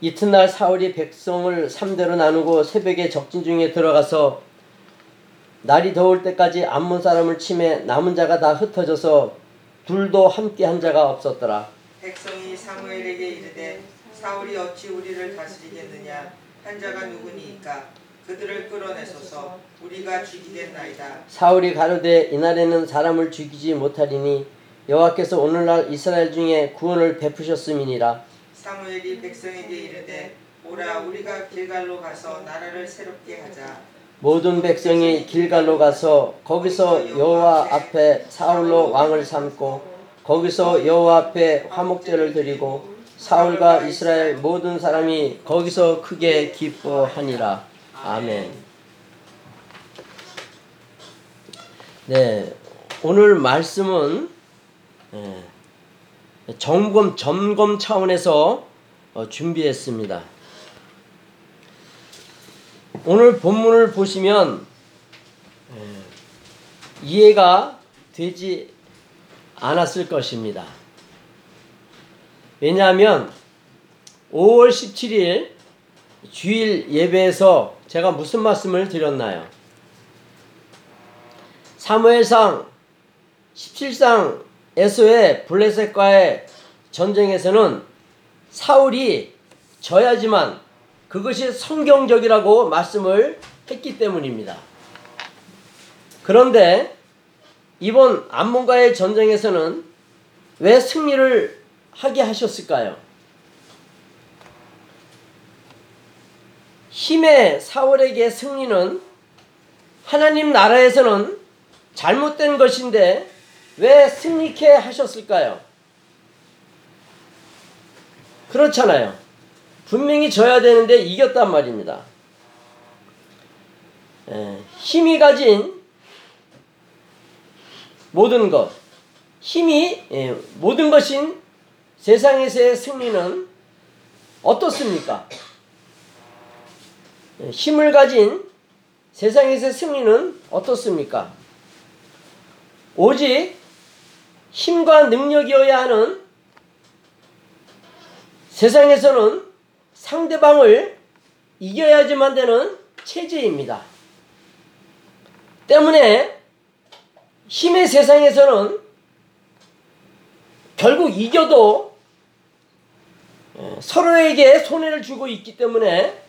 이튿날 사울이 백성을 3대로 나누고 새벽에 적진 중에 들어가서 날이 더울 때까지 암몬 사람을 치매 남은 자가 다 흩어져서 둘도 함께 한 자가 없었더라. 백성이 사무엘에게 이르되 사울이 어찌 우리를 다스리겠느냐 한 자가 누구니이까 그들을 끌어내소서 우리가 죽이겠나이다 사울이 가로되 이날에는 사람을 죽이지 못하리니 여호와께서 오늘날 이스라엘 중에 구원을 베푸셨음이니라. 사무엘이 백성에게 이르되 오라 우리가 길갈로 가서 나라를 새롭게 하자 모든 백성이 길갈로 가서 거기서 여호와 앞에 사울로 왕을 삼고 거기서 여호와 앞에 화목제를 드리고 사울과 이스라엘 모든 사람이 거기서 크게 기뻐하니라. 아멘. 네, 오늘 말씀은 예, 점검 점검 차원에서 어, 준비했습니다. 오늘 본문을 보시면 예, 이해가 되지 않았을 것입니다. 왜냐하면 5월 17일 주일 예배에서 제가 무슨 말씀을 드렸나요? 사무엘상 17상 에서의 블레셋과의 전쟁에서는 사울이 져야지만 그것이 성경적이라고 말씀을 했기 때문입니다. 그런데 이번 암몬과의 전쟁에서는 왜 승리를 하게 하셨을까요? 힘의 사울에게 승리는 하나님 나라에서는 잘못된 것인데 왜 승리케 하셨을까요? 그렇잖아요. 분명히 져야 되는데 이겼단 말입니다. 에, 힘이 가진 모든 것, 힘이 예, 모든 것인 세상에서의 승리는 어떻습니까? 예, 힘을 가진 세상에서의 승리는 어떻습니까? 오직 힘과 능력이어야 하는 세상에서는 상대방을 이겨야지만 되는 체제입니다. 때문에 힘의 세상에서는 결국 이겨도 서로에게 손해를 주고 있기 때문에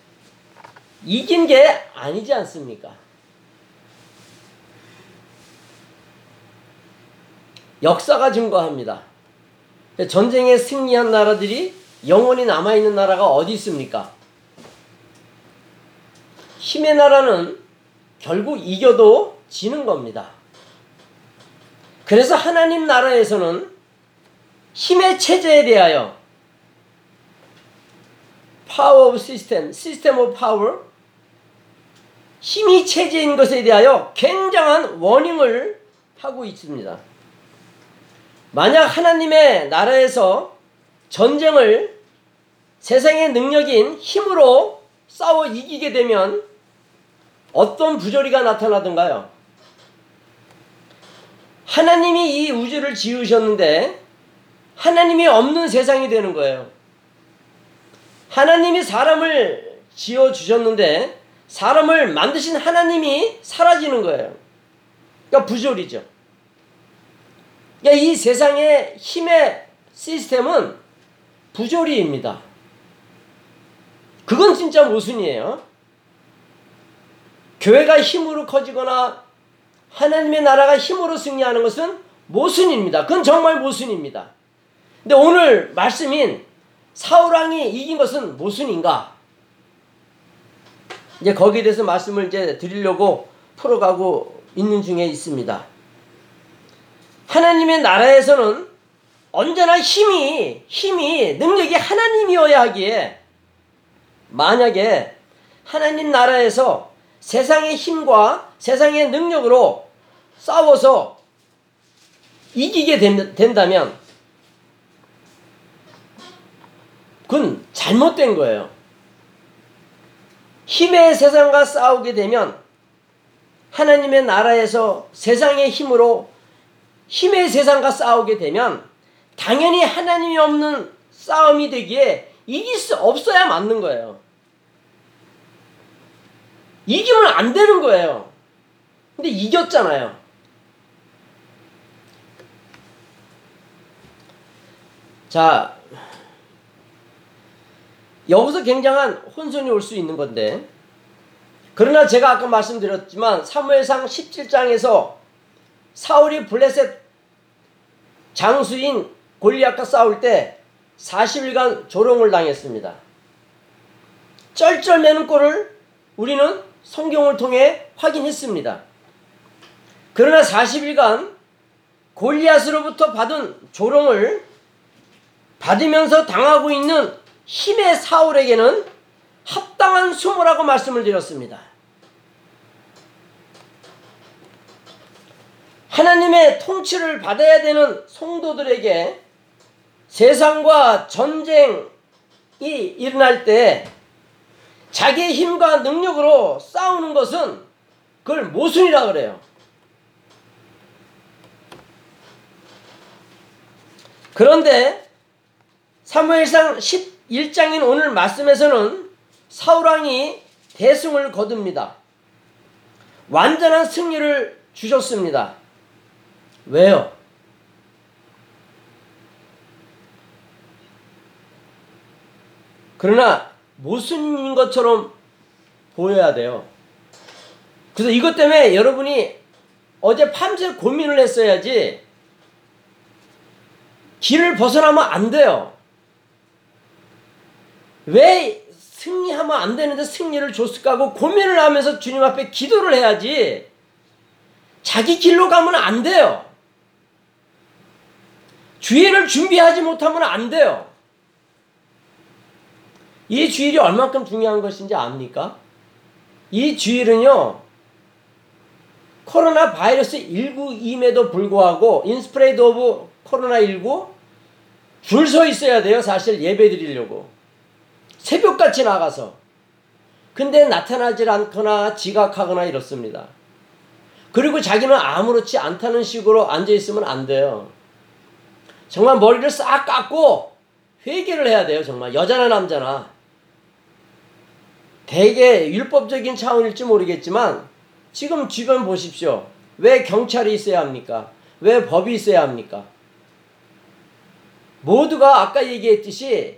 이긴 게 아니지 않습니까? 역사가 증거합니다. 전쟁에 승리한 나라들이 영원히 남아있는 나라가 어디 있습니까? 힘의 나라는 결국 이겨도 지는 겁니다. 그래서 하나님 나라에서는 힘의 체제에 대하여 power of system, system of power 힘이 체제인 것에 대하여 굉장한 warning을 하고 있습니다. 만약 하나님의 나라에서 전쟁을 세상의 능력인 힘으로 싸워 이기게 되면 어떤 부조리가 나타나던가요? 하나님이 이 우주를 지으셨는데 하나님이 없는 세상이 되는 거예요. 하나님이 사람을 지어 주셨는데 사람을 만드신 하나님이 사라지는 거예요. 그러니까 부조리죠. 그러니까 이 세상의 힘의 시스템은 부조리입니다. 그건 진짜 모순이에요. 교회가 힘으로 커지거나 하나님의 나라가 힘으로 승리하는 것은 모순입니다. 그건 정말 모순입니다. 근데 오늘 말씀인 사울왕이 이긴 것은 모순인가? 이제 거기에 대해서 말씀을 이제 드리려고 풀어가고 있는 중에 있습니다. 하나님의 나라에서는 언제나 힘이, 힘이, 능력이 하나님이어야 하기에 만약에 하나님 나라에서 세상의 힘과 세상의 능력으로 싸워서 이기게 된다면 그건 잘못된 거예요. 힘의 세상과 싸우게 되면 하나님의 나라에서 세상의 힘으로 힘의 세상과 싸우게 되면 당연히 하나님이 없는 싸움이 되기에 이길 수 없어야 맞는 거예요. 이기면 안 되는 거예요. 근데 이겼잖아요. 자, 여기서 굉장한 혼선이 올 수 있는 건데, 그러나 제가 아까 말씀드렸지만 사무엘상 17장에서 사울이 블레셋 장수인 골리앗과 싸울 때 40일간 조롱을 당했습니다. 쩔쩔매는 꼴을 우리는 성경을 통해 확인했습니다. 그러나 40일간 골리앗으로부터 받은 조롱을 받으면서 당하고 있는 힘의 사울에게는 합당한 수모라고 말씀을 드렸습니다. 하나님의 통치를 받아야 되는 성도들에게 세상과 전쟁이 일어날 때 자기의 힘과 능력으로 싸우는 것은 그걸 모순이라 그래요. 그런데 사무엘상 11장인 오늘 말씀에서는 사울왕이 대승을 거둡니다. 완전한 승리를 주셨습니다. 왜요? 그러나 모순인 것처럼 보여야 돼요. 그래서 이것 때문에 여러분이 어제 밤새 고민을 했어야지 길을 벗어나면 안 돼요. 왜 승리하면 안 되는데 승리를 줬을까 하고 고민을 하면서 주님 앞에 기도를 해야지 자기 길로 가면 안 돼요. 주의를 준비하지 못하면 안 돼요. 이 주일이 얼만큼 중요한 것인지 압니까? 이 주일은요, 코로나 바이러스 19임에도 불구하고, in spite of 코로나19, 줄 서 있어야 돼요, 사실 예배 드리려고. 새벽같이 나가서. 근데 나타나질 않거나 지각하거나 이렇습니다. 그리고 자기는 아무렇지 않다는 식으로 앉아있으면 안 돼요. 정말 머리를 싹 깎고 회개를 해야 돼요, 정말. 여자나 남자나. 대개 율법적인 차원일지 모르겠지만 지금 주변 보십시오. 왜 경찰이 있어야 합니까? 왜 법이 있어야 합니까? 모두가 아까 얘기했듯이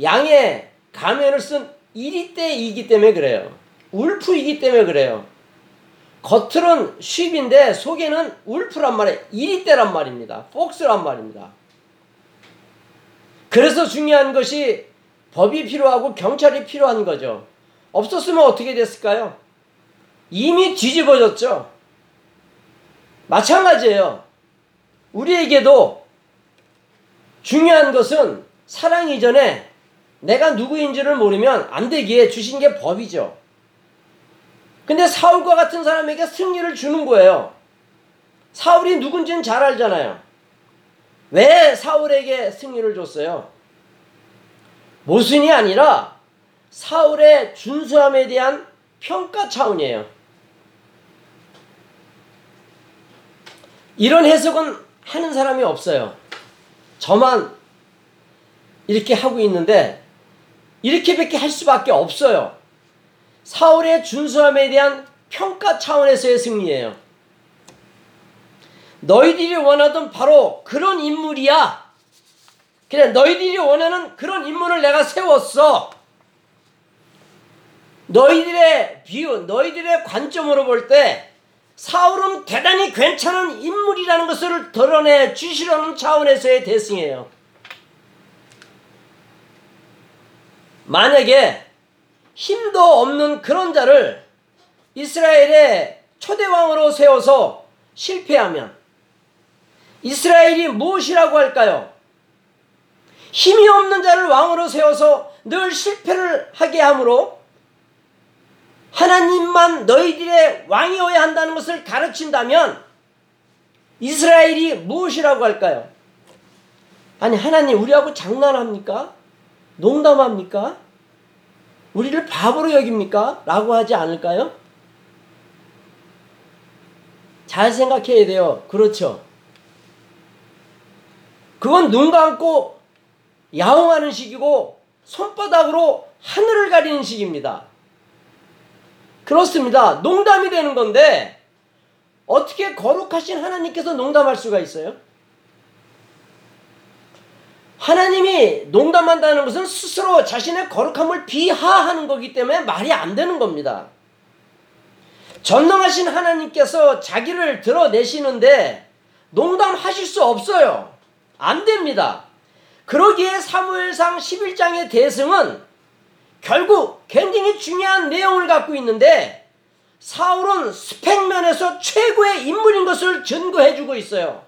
양의 가면을 쓴 1위 때이기 때문에 그래요. 울프이기 때문에 그래요. 겉으로는 쉽인데 속에는 울프란 말이에요. 1위 때란 말입니다. 폭스란 말입니다. 그래서 중요한 것이 법이 필요하고 경찰이 필요한 거죠. 없었으면 어떻게 됐을까요? 이미 뒤집어졌죠. 마찬가지예요. 우리에게도 중요한 것은 사랑 이전에 내가 누구인지를 모르면 안 되기에 주신 게 법이죠. 근데 사울과 같은 사람에게 승리를 주는 거예요. 사울이 누군지는 잘 알잖아요. 왜 사울에게 승리를 줬어요? 모순이 아니라 사울의 준수함에 대한 평가 차원이에요. 이런 해석은 하는 사람이 없어요. 저만 이렇게 하고 있는데 이렇게밖에 할 수밖에 없어요. 사울의 준수함에 대한 평가 차원에서의 승리예요. 너희들이 원하던 바로 그런 인물이야. 그래 너희들이 원하는 그런 인물을 내가 세웠어. 너희들의 비유, 너희들의 관점으로 볼 때 사울은 대단히 괜찮은 인물이라는 것을 드러내 주시려는 차원에서의 대승이에요. 만약에 힘도 없는 그런 자를 이스라엘의 초대왕으로 세워서 실패하면 이스라엘이 무엇이라고 할까요? 힘이 없는 자를 왕으로 세워서 늘 실패를 하게 하므로 하나님만 너희들의 왕이어야 한다는 것을 가르친다면 이스라엘이 무엇이라고 할까요? 아니 하나님 우리하고 장난합니까? 농담합니까? 우리를 바보로 여깁니까? 라고 하지 않을까요? 잘 생각해야 돼요. 그렇죠. 그건 눈 감고 야옹하는 식이고 손바닥으로 하늘을 가리는 식입니다. 그렇습니다. 농담이 되는 건데 어떻게 거룩하신 하나님께서 농담할 수가 있어요? 하나님이 농담한다는 것은 스스로 자신의 거룩함을 비하하는 거기 때문에 말이 안 되는 겁니다. 전능하신 하나님께서 자기를 드러내시는데 농담하실 수 없어요. 안 됩니다. 그러기에 사무엘상 11장의 대승은 결국 굉장히 중요한 내용을 갖고 있는데 사울은 스펙 면에서 최고의 인물인 것을 증거해 주고 있어요.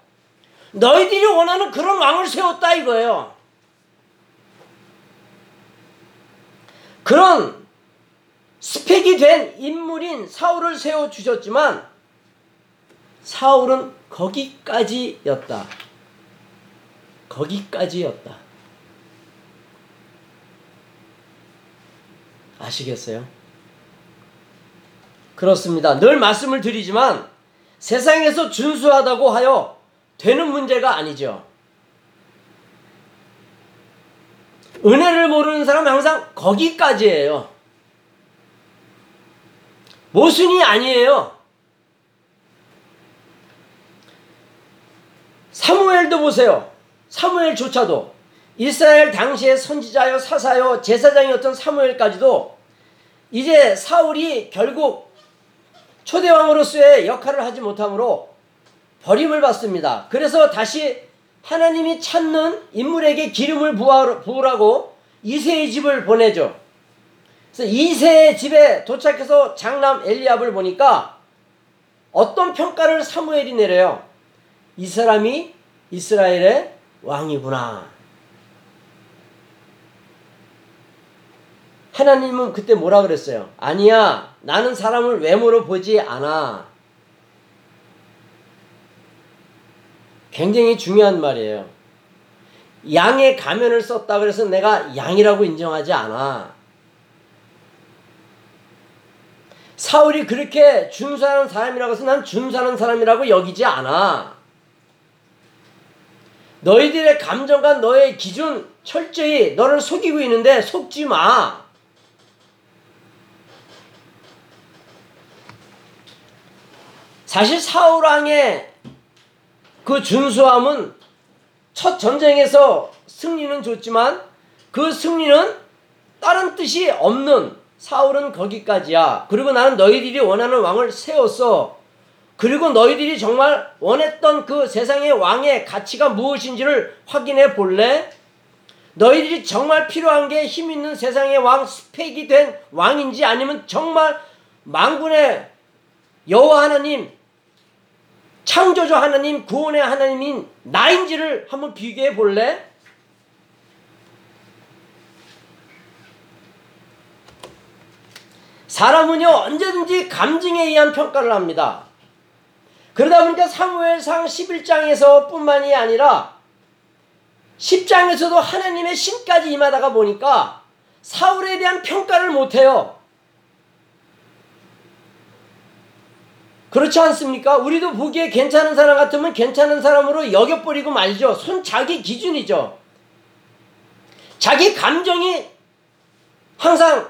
너희들이 원하는 그런 왕을 세웠다 이거예요. 그런 스펙이 된 인물인 사울을 세워 주셨지만 사울은 거기까지였다. 거기까지였다. 아시겠어요? 그렇습니다. 늘 말씀을 드리지만 세상에서 준수하다고 하여 되는 문제가 아니죠. 은혜를 모르는 사람은 항상 거기까지예요. 모순이 아니에요. 사무엘도 보세요. 사무엘조차도 이스라엘 당시의 선지자요 사사요 제사장이었던 사무엘까지도 이제 사울이 결국 초대왕으로서의 역할을 하지 못하므로 버림을 받습니다. 그래서 다시 하나님이 찾는 인물에게 기름을 부으라고 이세의 집을 보내죠. 그래서 이세의 집에 도착해서 장남 엘리압을 보니까 어떤 평가를 사무엘이 내려요. 이 사람이 이스라엘의 왕이구나. 하나님은 그때 뭐라 그랬어요? 아니야, 나는 사람을 외모로 보지 않아. 굉장히 중요한 말이에요. 양의 가면을 썼다 그래서 내가 양이라고 인정하지 않아. 사울이 그렇게 준수하는 사람이라고 해서 난 준수하는 사람이라고 여기지 않아. 너희들의 감정과 너의 기준 철저히 너를 속이고 있는데 속지 마. 사실 사울왕의 그 준수함은 첫 전쟁에서 승리는 줬지만 그 승리는 다른 뜻이 없는 사울은 거기까지야. 그리고 나는 너희들이 원하는 왕을 세웠어. 그리고 너희들이 정말 원했던 그 세상의 왕의 가치가 무엇인지를 확인해 볼래? 너희들이 정말 필요한 게 힘 있는 세상의 왕 스펙이 된 왕인지 아니면 정말 망군의 여호와 하나님 창조주 하나님 구원의 하나님인 나인지를 한번 비교해 볼래? 사람은요 언제든지 감정에 의한 평가를 합니다. 그러다 보니까 사무엘상 11장에서 뿐만이 아니라 10장에서도 하나님의 신까지 임하다가 보니까 사울에 대한 평가를 못해요. 그렇지 않습니까? 우리도 보기에 괜찮은 사람 같으면 괜찮은 사람으로 여겨버리고 말죠. 손 자기 기준이죠. 자기 감정이 항상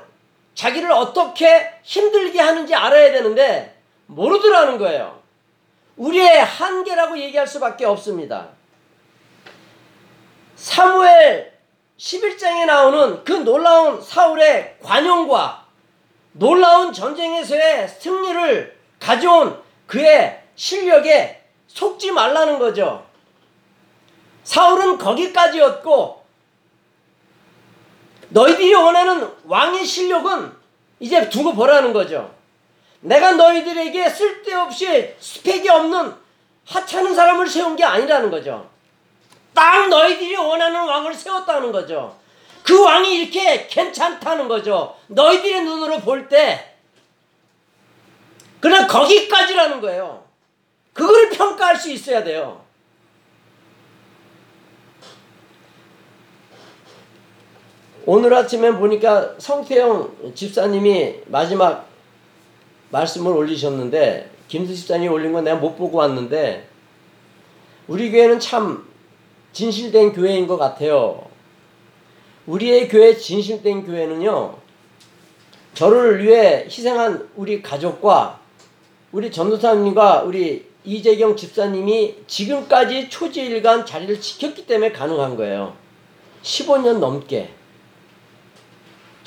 자기를 어떻게 힘들게 하는지 알아야 되는데 모르더라는 거예요. 우리의 한계라고 얘기할 수밖에 없습니다. 사무엘 11장에 나오는 그 놀라운 사울의 관용과 놀라운 전쟁에서의 승리를 가져온 그의 실력에 속지 말라는 거죠. 사울은 거기까지였고 너희들이 원하는 왕의 실력은 이제 두고 보라는 거죠. 내가 너희들에게 쓸데없이 스펙이 없는 하찮은 사람을 세운 게 아니라는 거죠. 딱 너희들이 원하는 왕을 세웠다는 거죠. 그 왕이 이렇게 괜찮다는 거죠. 너희들의 눈으로 볼 때. 그냥 거기까지라는 거예요. 그거를 평가할 수 있어야 돼요. 오늘 아침에 보니까 성태영 집사님이 마지막 말씀을 올리셨는데 김수 집사님이 올린 건 내가 못 보고 왔는데 우리 교회는 참 진실된 교회인 것 같아요. 우리의 교회 진실된 교회는요. 저를 위해 희생한 우리 가족과 우리 전도사님과 우리 이재경 집사님이 지금까지 초지일간 자리를 지켰기 때문에 가능한 거예요. 15년 넘게.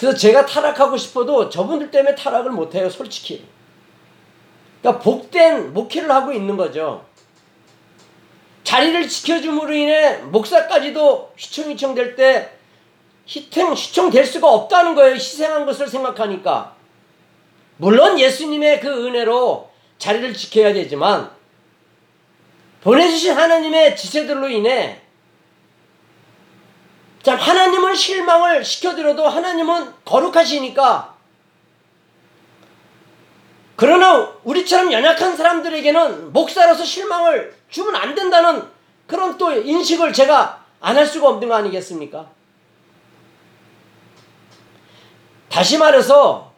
그래서 제가 타락하고 싶어도 저분들 때문에 타락을 못해요, 솔직히. 그러니까 복된 목회를 하고 있는 거죠. 자리를 지켜줌으로 인해 목사까지도 휘청휘청 될 때 희생, 휘청될 수가 없다는 거예요. 희생한 것을 생각하니까. 물론 예수님의 그 은혜로 자리를 지켜야 되지만 보내주신 하나님의 지체들로 인해 참 하나님은 실망을 시켜드려도 하나님은 거룩하시니까 그러나 우리처럼 연약한 사람들에게는 목사로서 실망을 주면 안 된다는 그런 또 인식을 제가 안 할 수가 없는 거 아니겠습니까? 다시 말해서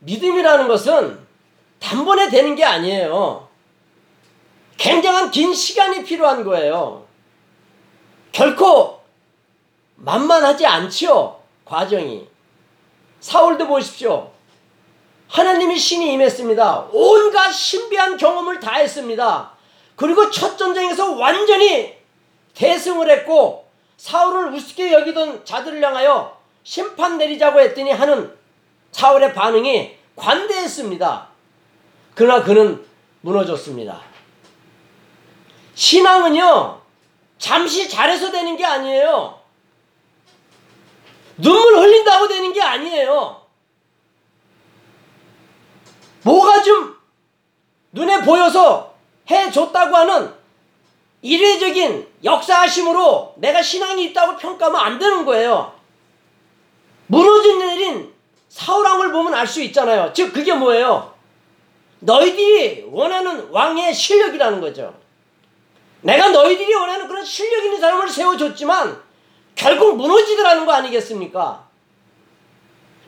믿음이라는 것은 단번에 되는 게 아니에요. 굉장한 긴 시간이 필요한 거예요. 결코 만만하지 않지요. 과정이. 사울도 보십시오. 하나님이 신이 임했습니다. 온갖 신비한 경험을 다 했습니다. 그리고 첫 전쟁에서 완전히 대승을 했고 사울을 우습게 여기던 자들을 향하여 심판 내리자고 했더니 하는 사울의 반응이 관대했습니다. 그러나 그는 무너졌습니다. 신앙은요, 잠시 잘해서 되는 게 아니에요. 눈물 흘린다고 되는 게 아니에요. 뭐가 좀 눈에 보여서 해줬다고 하는 이례적인 역사하심으로 내가 신앙이 있다고 평가하면 안 되는 거예요. 무너진 내린 사울왕을 보면 알 수 있잖아요. 즉 그게 뭐예요? 너희들이 원하는 왕의 실력이라는 거죠. 내가 너희들이 원하는 그런 실력 있는 사람을 세워줬지만 결국 무너지더라는 거 아니겠습니까?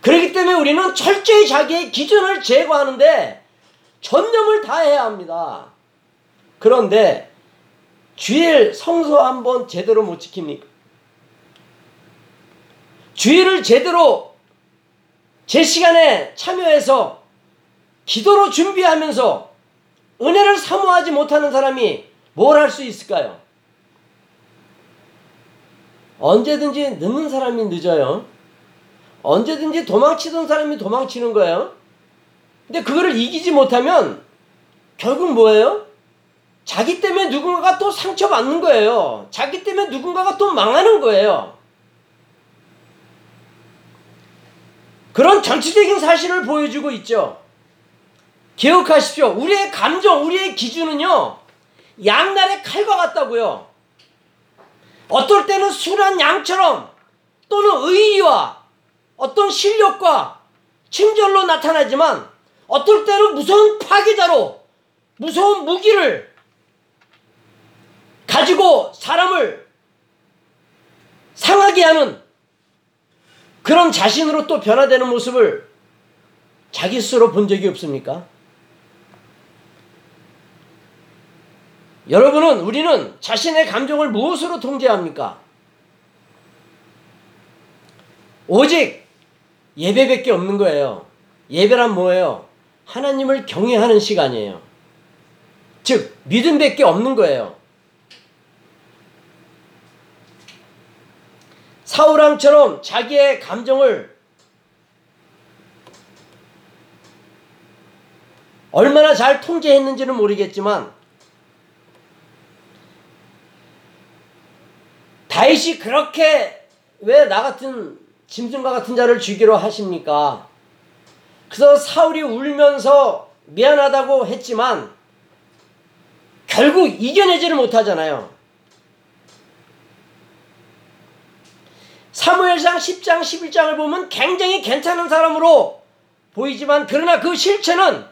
그렇기 때문에 우리는 철저히 자기의 기준을 제거하는데 전념을 다해야 합니다. 그런데 주일 성소 한번 제대로 못 지킵니까? 주일을 제대로 제 시간에 참여해서 기도로 준비하면서 은혜를 사모하지 못하는 사람이 뭘 할 수 있을까요? 언제든지 늦는 사람이 늦어요. 언제든지 도망치던 사람이 도망치는 거예요. 근데 그거를 이기지 못하면 결국 뭐예요? 자기 때문에 누군가가 또 상처받는 거예요. 자기 때문에 누군가가 또 망하는 거예요. 그런 전체적인 사실을 보여주고 있죠. 기억하십시오. 우리의 감정, 우리의 기준은요, 양날의 칼과 같다고요. 어떨 때는 순한 양처럼 또는 의의와 어떤 실력과 친절로 나타나지만 어떨 때는 무서운 파괴자로 무서운 무기를 가지고 사람을 상하게 하는 그런 자신으로 또 변화되는 모습을 자기 스스로 본 적이 없습니까? 여러분은 우리는 자신의 감정을 무엇으로 통제합니까? 오직 예배밖에 없는 거예요. 예배란 뭐예요? 하나님을 경외하는 시간이에요. 즉 믿음밖에 없는 거예요. 사울왕처럼 자기의 감정을 얼마나 잘 통제했는지는 모르겠지만 다윗이 그렇게 왜 나 같은 짐승과 같은 자를 죽이려 하십니까? 그래서 사울이 울면서 미안하다고 했지만 결국 이겨내지를 못하잖아요. 사무엘상 10장 11장을 보면 굉장히 괜찮은 사람으로 보이지만 그러나 그 실체는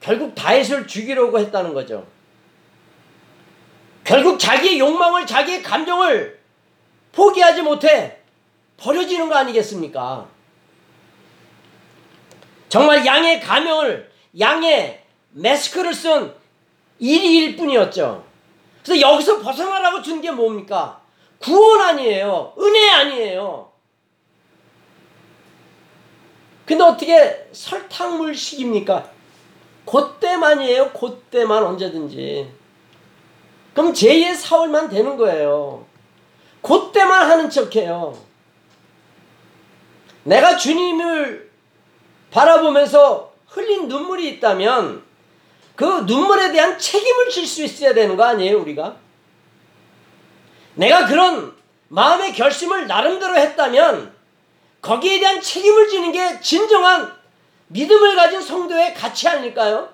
결국 다윗을 죽이려고 했다는 거죠. 결국 자기의 욕망을 자기의 감정을 포기하지 못해 버려지는 거 아니겠습니까? 정말 양의 가명을 양의 마스크를 쓴 일일 뿐이었죠. 그래서 여기서 벗어나라고 준 게 뭡니까? 구원 아니에요. 은혜 아니에요. 근데 어떻게 설탕물식입니까? 그때만이에요. 그때만 언제든지. 그럼 제2의 사울만 되는 거예요. 그때만 하는 척해요. 내가 주님을 바라보면서 흘린 눈물이 있다면 그 눈물에 대한 책임을 질 수 있어야 되는 거 아니에요, 우리가? 내가 그런 마음의 결심을 나름대로 했다면 거기에 대한 책임을 지는 게 진정한 믿음을 가진 성도의 가치 아닐까요?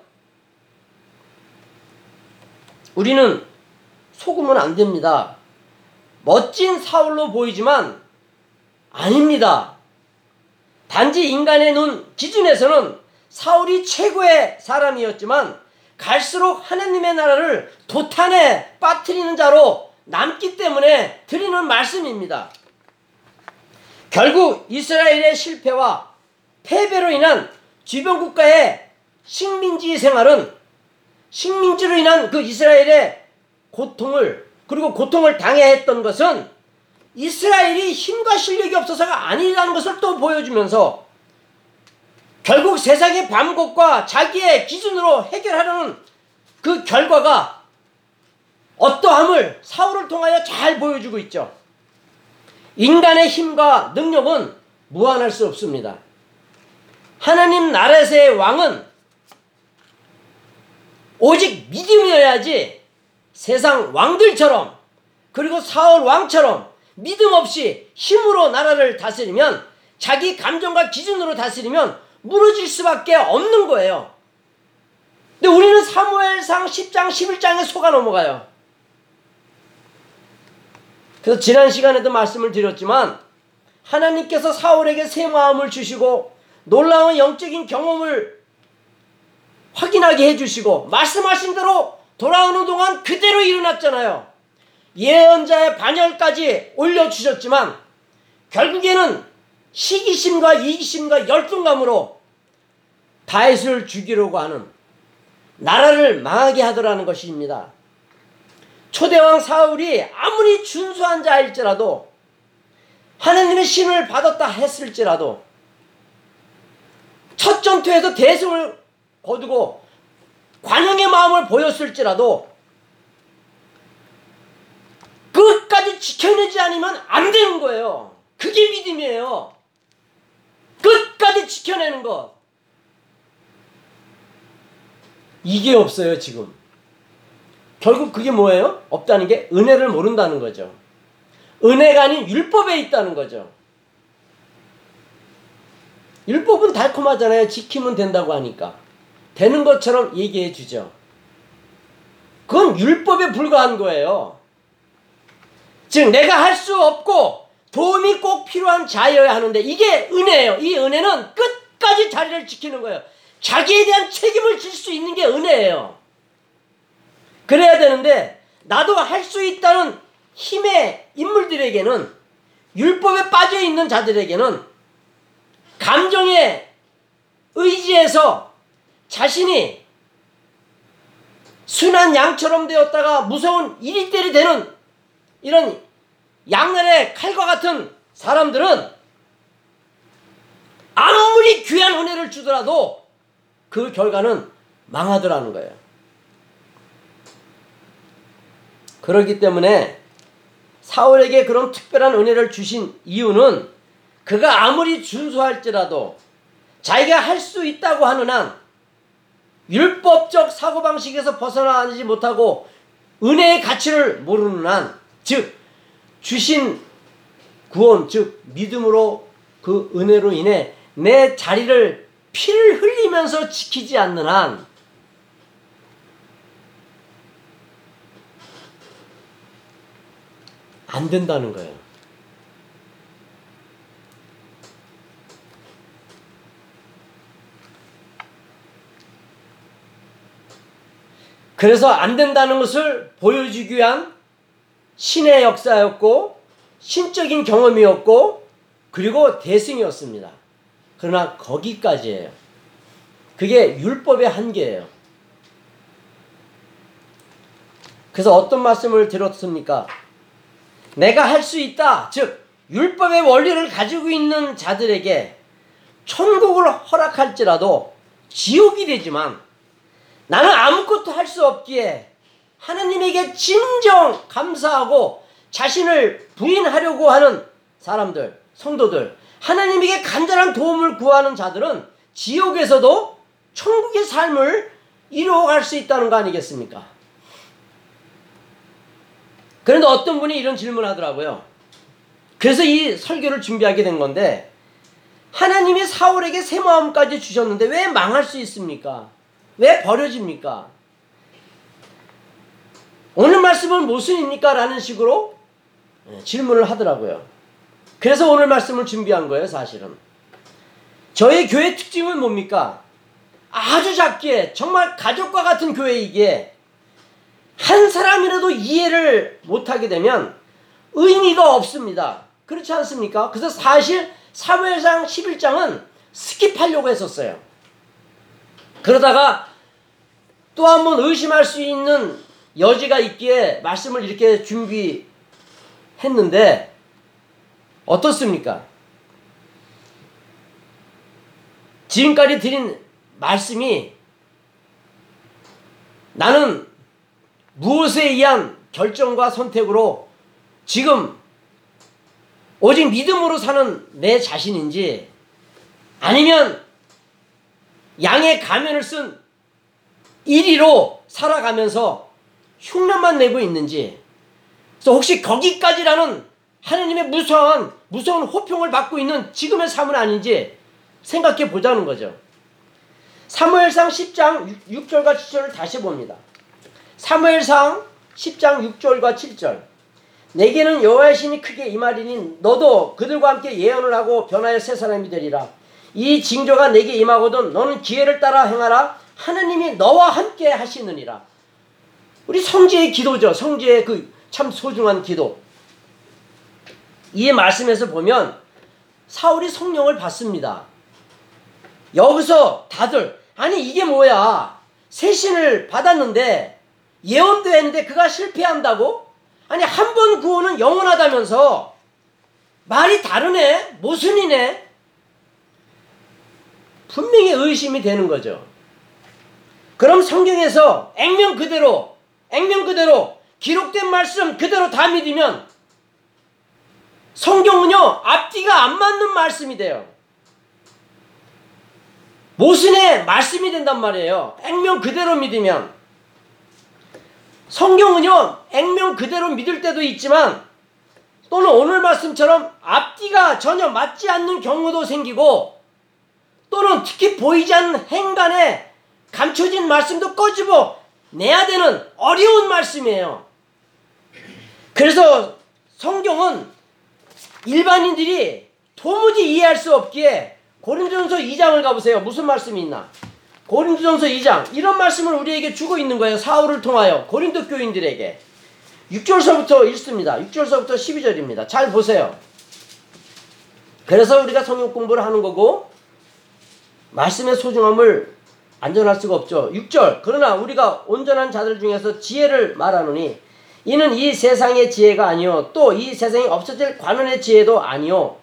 우리는 속으면 안 됩니다. 멋진 사울로 보이지만 아닙니다. 단지 인간의 눈 기준에서는 사울이 최고의 사람이었지만 갈수록 하나님의 나라를 도탄에 빠뜨리는 자로 남기 때문에 드리는 말씀입니다. 결국 이스라엘의 실패와 패배로 인한 주변 국가의 식민지 생활은 식민지로 인한 그 이스라엘의 고통을 그리고 고통을 당해 했던 것은 이스라엘이 힘과 실력이 없어서가 아니라는 것을 또 보여주면서 결국 세상의 반곡과 자기의 기준으로 해결하려는 그 결과가 어떠함을 사울을 통하여 잘 보여주고 있죠. 인간의 힘과 능력은 무한할 수 없습니다. 하나님 나라에서의 왕은 오직 믿음이어야지 세상 왕들처럼 그리고 사울 왕처럼 믿음 없이 힘으로 나라를 다스리면 자기 감정과 기준으로 다스리면 무너질 수밖에 없는 거예요. 근데 우리는 사무엘상 10장 11장에 속아 넘어가요. 그래서 지난 시간에도 말씀을 드렸지만 하나님께서 사울에게 새 마음을 주시고 놀라운 영적인 경험을 확인하게 해주시고 말씀하신 대로 돌아오는 동안 그대로 일어났잖아요. 예언자의 반열까지 올려주셨지만 결국에는 시기심과 이기심과 열등감으로 다윗을 죽이려고 하는 나라를 망하게 하더라는 것입니다. 초대왕 사울이 아무리 준수한 자일지라도 하나님의 신을 받았다 했을지라도 첫 전투에서 대승을 거두고 관용의 마음을 보였을지라도 끝까지 지켜내지 않으면 안 되는 거예요. 그게 믿음이에요. 끝까지 지켜내는 것. 이게 없어요, 지금. 결국 그게 뭐예요? 없다는 게 은혜를 모른다는 거죠. 은혜가 아닌 율법에 있다는 거죠. 율법은 달콤하잖아요. 지키면 된다고 하니까. 되는 것처럼 얘기해 주죠. 그건 율법에 불과한 거예요. 즉, 내가 할 수 없고 도움이 꼭 필요한 자여야 하는데 이게 은혜예요. 이 은혜는 끝까지 자리를 지키는 거예요. 자기에 대한 책임을 질 수 있는 게 은혜예요. 그래야 되는데 나도 할 수 있다는 힘의 인물들에게는 율법에 빠져 있는 자들에게는 감정의 의지에서 자신이 순한 양처럼 되었다가 무서운 이리때리 되는 이런 양날의 칼과 같은 사람들은 아무리 귀한 은혜를 주더라도 그 결과는 망하더라는 거예요. 그렇기 때문에 사울에게 그런 특별한 은혜를 주신 이유는 그가 아무리 준수할지라도 자기가 할 수 있다고 하는 한 율법적 사고방식에서 벗어나지 못하고 은혜의 가치를 모르는 한, 즉, 주신 구원, 즉, 믿음으로 그 은혜로 인해 내 자리를 피를 흘리면서 지키지 않는 한, 안 된다는 거예요. 그래서 안 된다는 것을 보여주기 위한 신의 역사였고, 신적인 경험이었고, 그리고 대승이었습니다. 그러나 거기까지예요. 그게 율법의 한계예요. 그래서 어떤 말씀을 들었습니까? 내가 할 수 있다. 즉, 율법의 원리를 가지고 있는 자들에게 천국을 허락할지라도 지옥이 되지만 나는 아무것도 할 수 없기에 하나님에게 진정 감사하고 자신을 부인하려고 하는 사람들, 성도들, 하나님에게 간절한 도움을 구하는 자들은 지옥에서도 천국의 삶을 이루어갈 수 있다는 거 아니겠습니까? 그런데 어떤 분이 이런 질문을 하더라고요. 그래서 이 설교를 준비하게 된 건데 하나님이 사울에게 새 마음까지 주셨는데 왜 망할 수 있습니까? 왜 버려집니까? 오늘 말씀은 무슨 입니까? 라는 식으로 예, 질문을 하더라고요. 그래서 오늘 말씀을 준비한 거예요, 사실은. 저희 교회 특징은 뭡니까? 아주 작게, 정말 가족과 같은 교회이기에 한 사람이라도 이해를 못하게 되면 의미가 없습니다. 그렇지 않습니까? 그래서 사실 사무엘상 11장은 스킵하려고 했었어요. 그러다가 또 한 번 의심할 수 있는 여지가 있기에 말씀을 이렇게 준비했는데 어떻습니까? 지금까지 드린 말씀이 나는 무엇에 의한 결정과 선택으로 지금 오직 믿음으로 사는 내 자신인지 아니면 양의 가면을 쓴 1위로 살아가면서 흉내만 내고 있는지 그래서 혹시 거기까지라는 하나님의 무서운 무서운 호평을 받고 있는 지금의 삶은 아닌지 생각해 보자는 거죠. 사무엘상 10장 6, 절과 7절을 다시 봅니다. 사무엘상 10장 6절과 7절 내게는 여호와의 신이 크게 임하리니 너도 그들과 함께 예언을 하고 변화의 새 사람이 되리라. 이 징조가 내게 임하거든 너는 기회를 따라 행하라. 하나님이 너와 함께 하시느니라. 우리 성지의 기도죠. 성지의 그 참 소중한 기도. 이 말씀에서 보면 사울이 성령을 받습니다. 여기서 다들 아니 이게 뭐야? 새신을 받았는데 예언도 했는데 그가 실패한다고? 아니 한 번 구원은 영원하다면서 말이 다르네? 모순이네? 분명히 의심이 되는 거죠. 그럼 성경에서 액면 그대로 액면 그대로 기록된 말씀 그대로 다 믿으면 성경은요 앞뒤가 안 맞는 말씀이 돼요. 모순의 말씀이 된단 말이에요. 액면 그대로 믿으면 성경은요 액면 그대로 믿을 때도 있지만 또는 오늘 말씀처럼 앞뒤가 전혀 맞지 않는 경우도 생기고 또는 특히 보이지 않는 행간에 감춰진 말씀도 꺼집어 내야 되는 어려운 말씀이에요. 그래서 성경은 일반인들이 도무지 이해할 수 없기에 고린도전서 2장을 가보세요. 무슨 말씀이 있나? 고린도전서 2장 이런 말씀을 우리에게 주고 있는 거예요. 사울을 통하여 고린도 교인들에게 6절서부터 읽습니다. 6절서부터 12절입니다. 잘 보세요. 그래서 우리가 성경 공부를 하는 거고 말씀의 소중함을 안전할 수가 없죠. 6절. 그러나 우리가 온전한 자들 중에서 지혜를 말하노니 이는 이 세상의 지혜가 아니요 또 이 세상에 없어질 관원의 지혜도 아니요.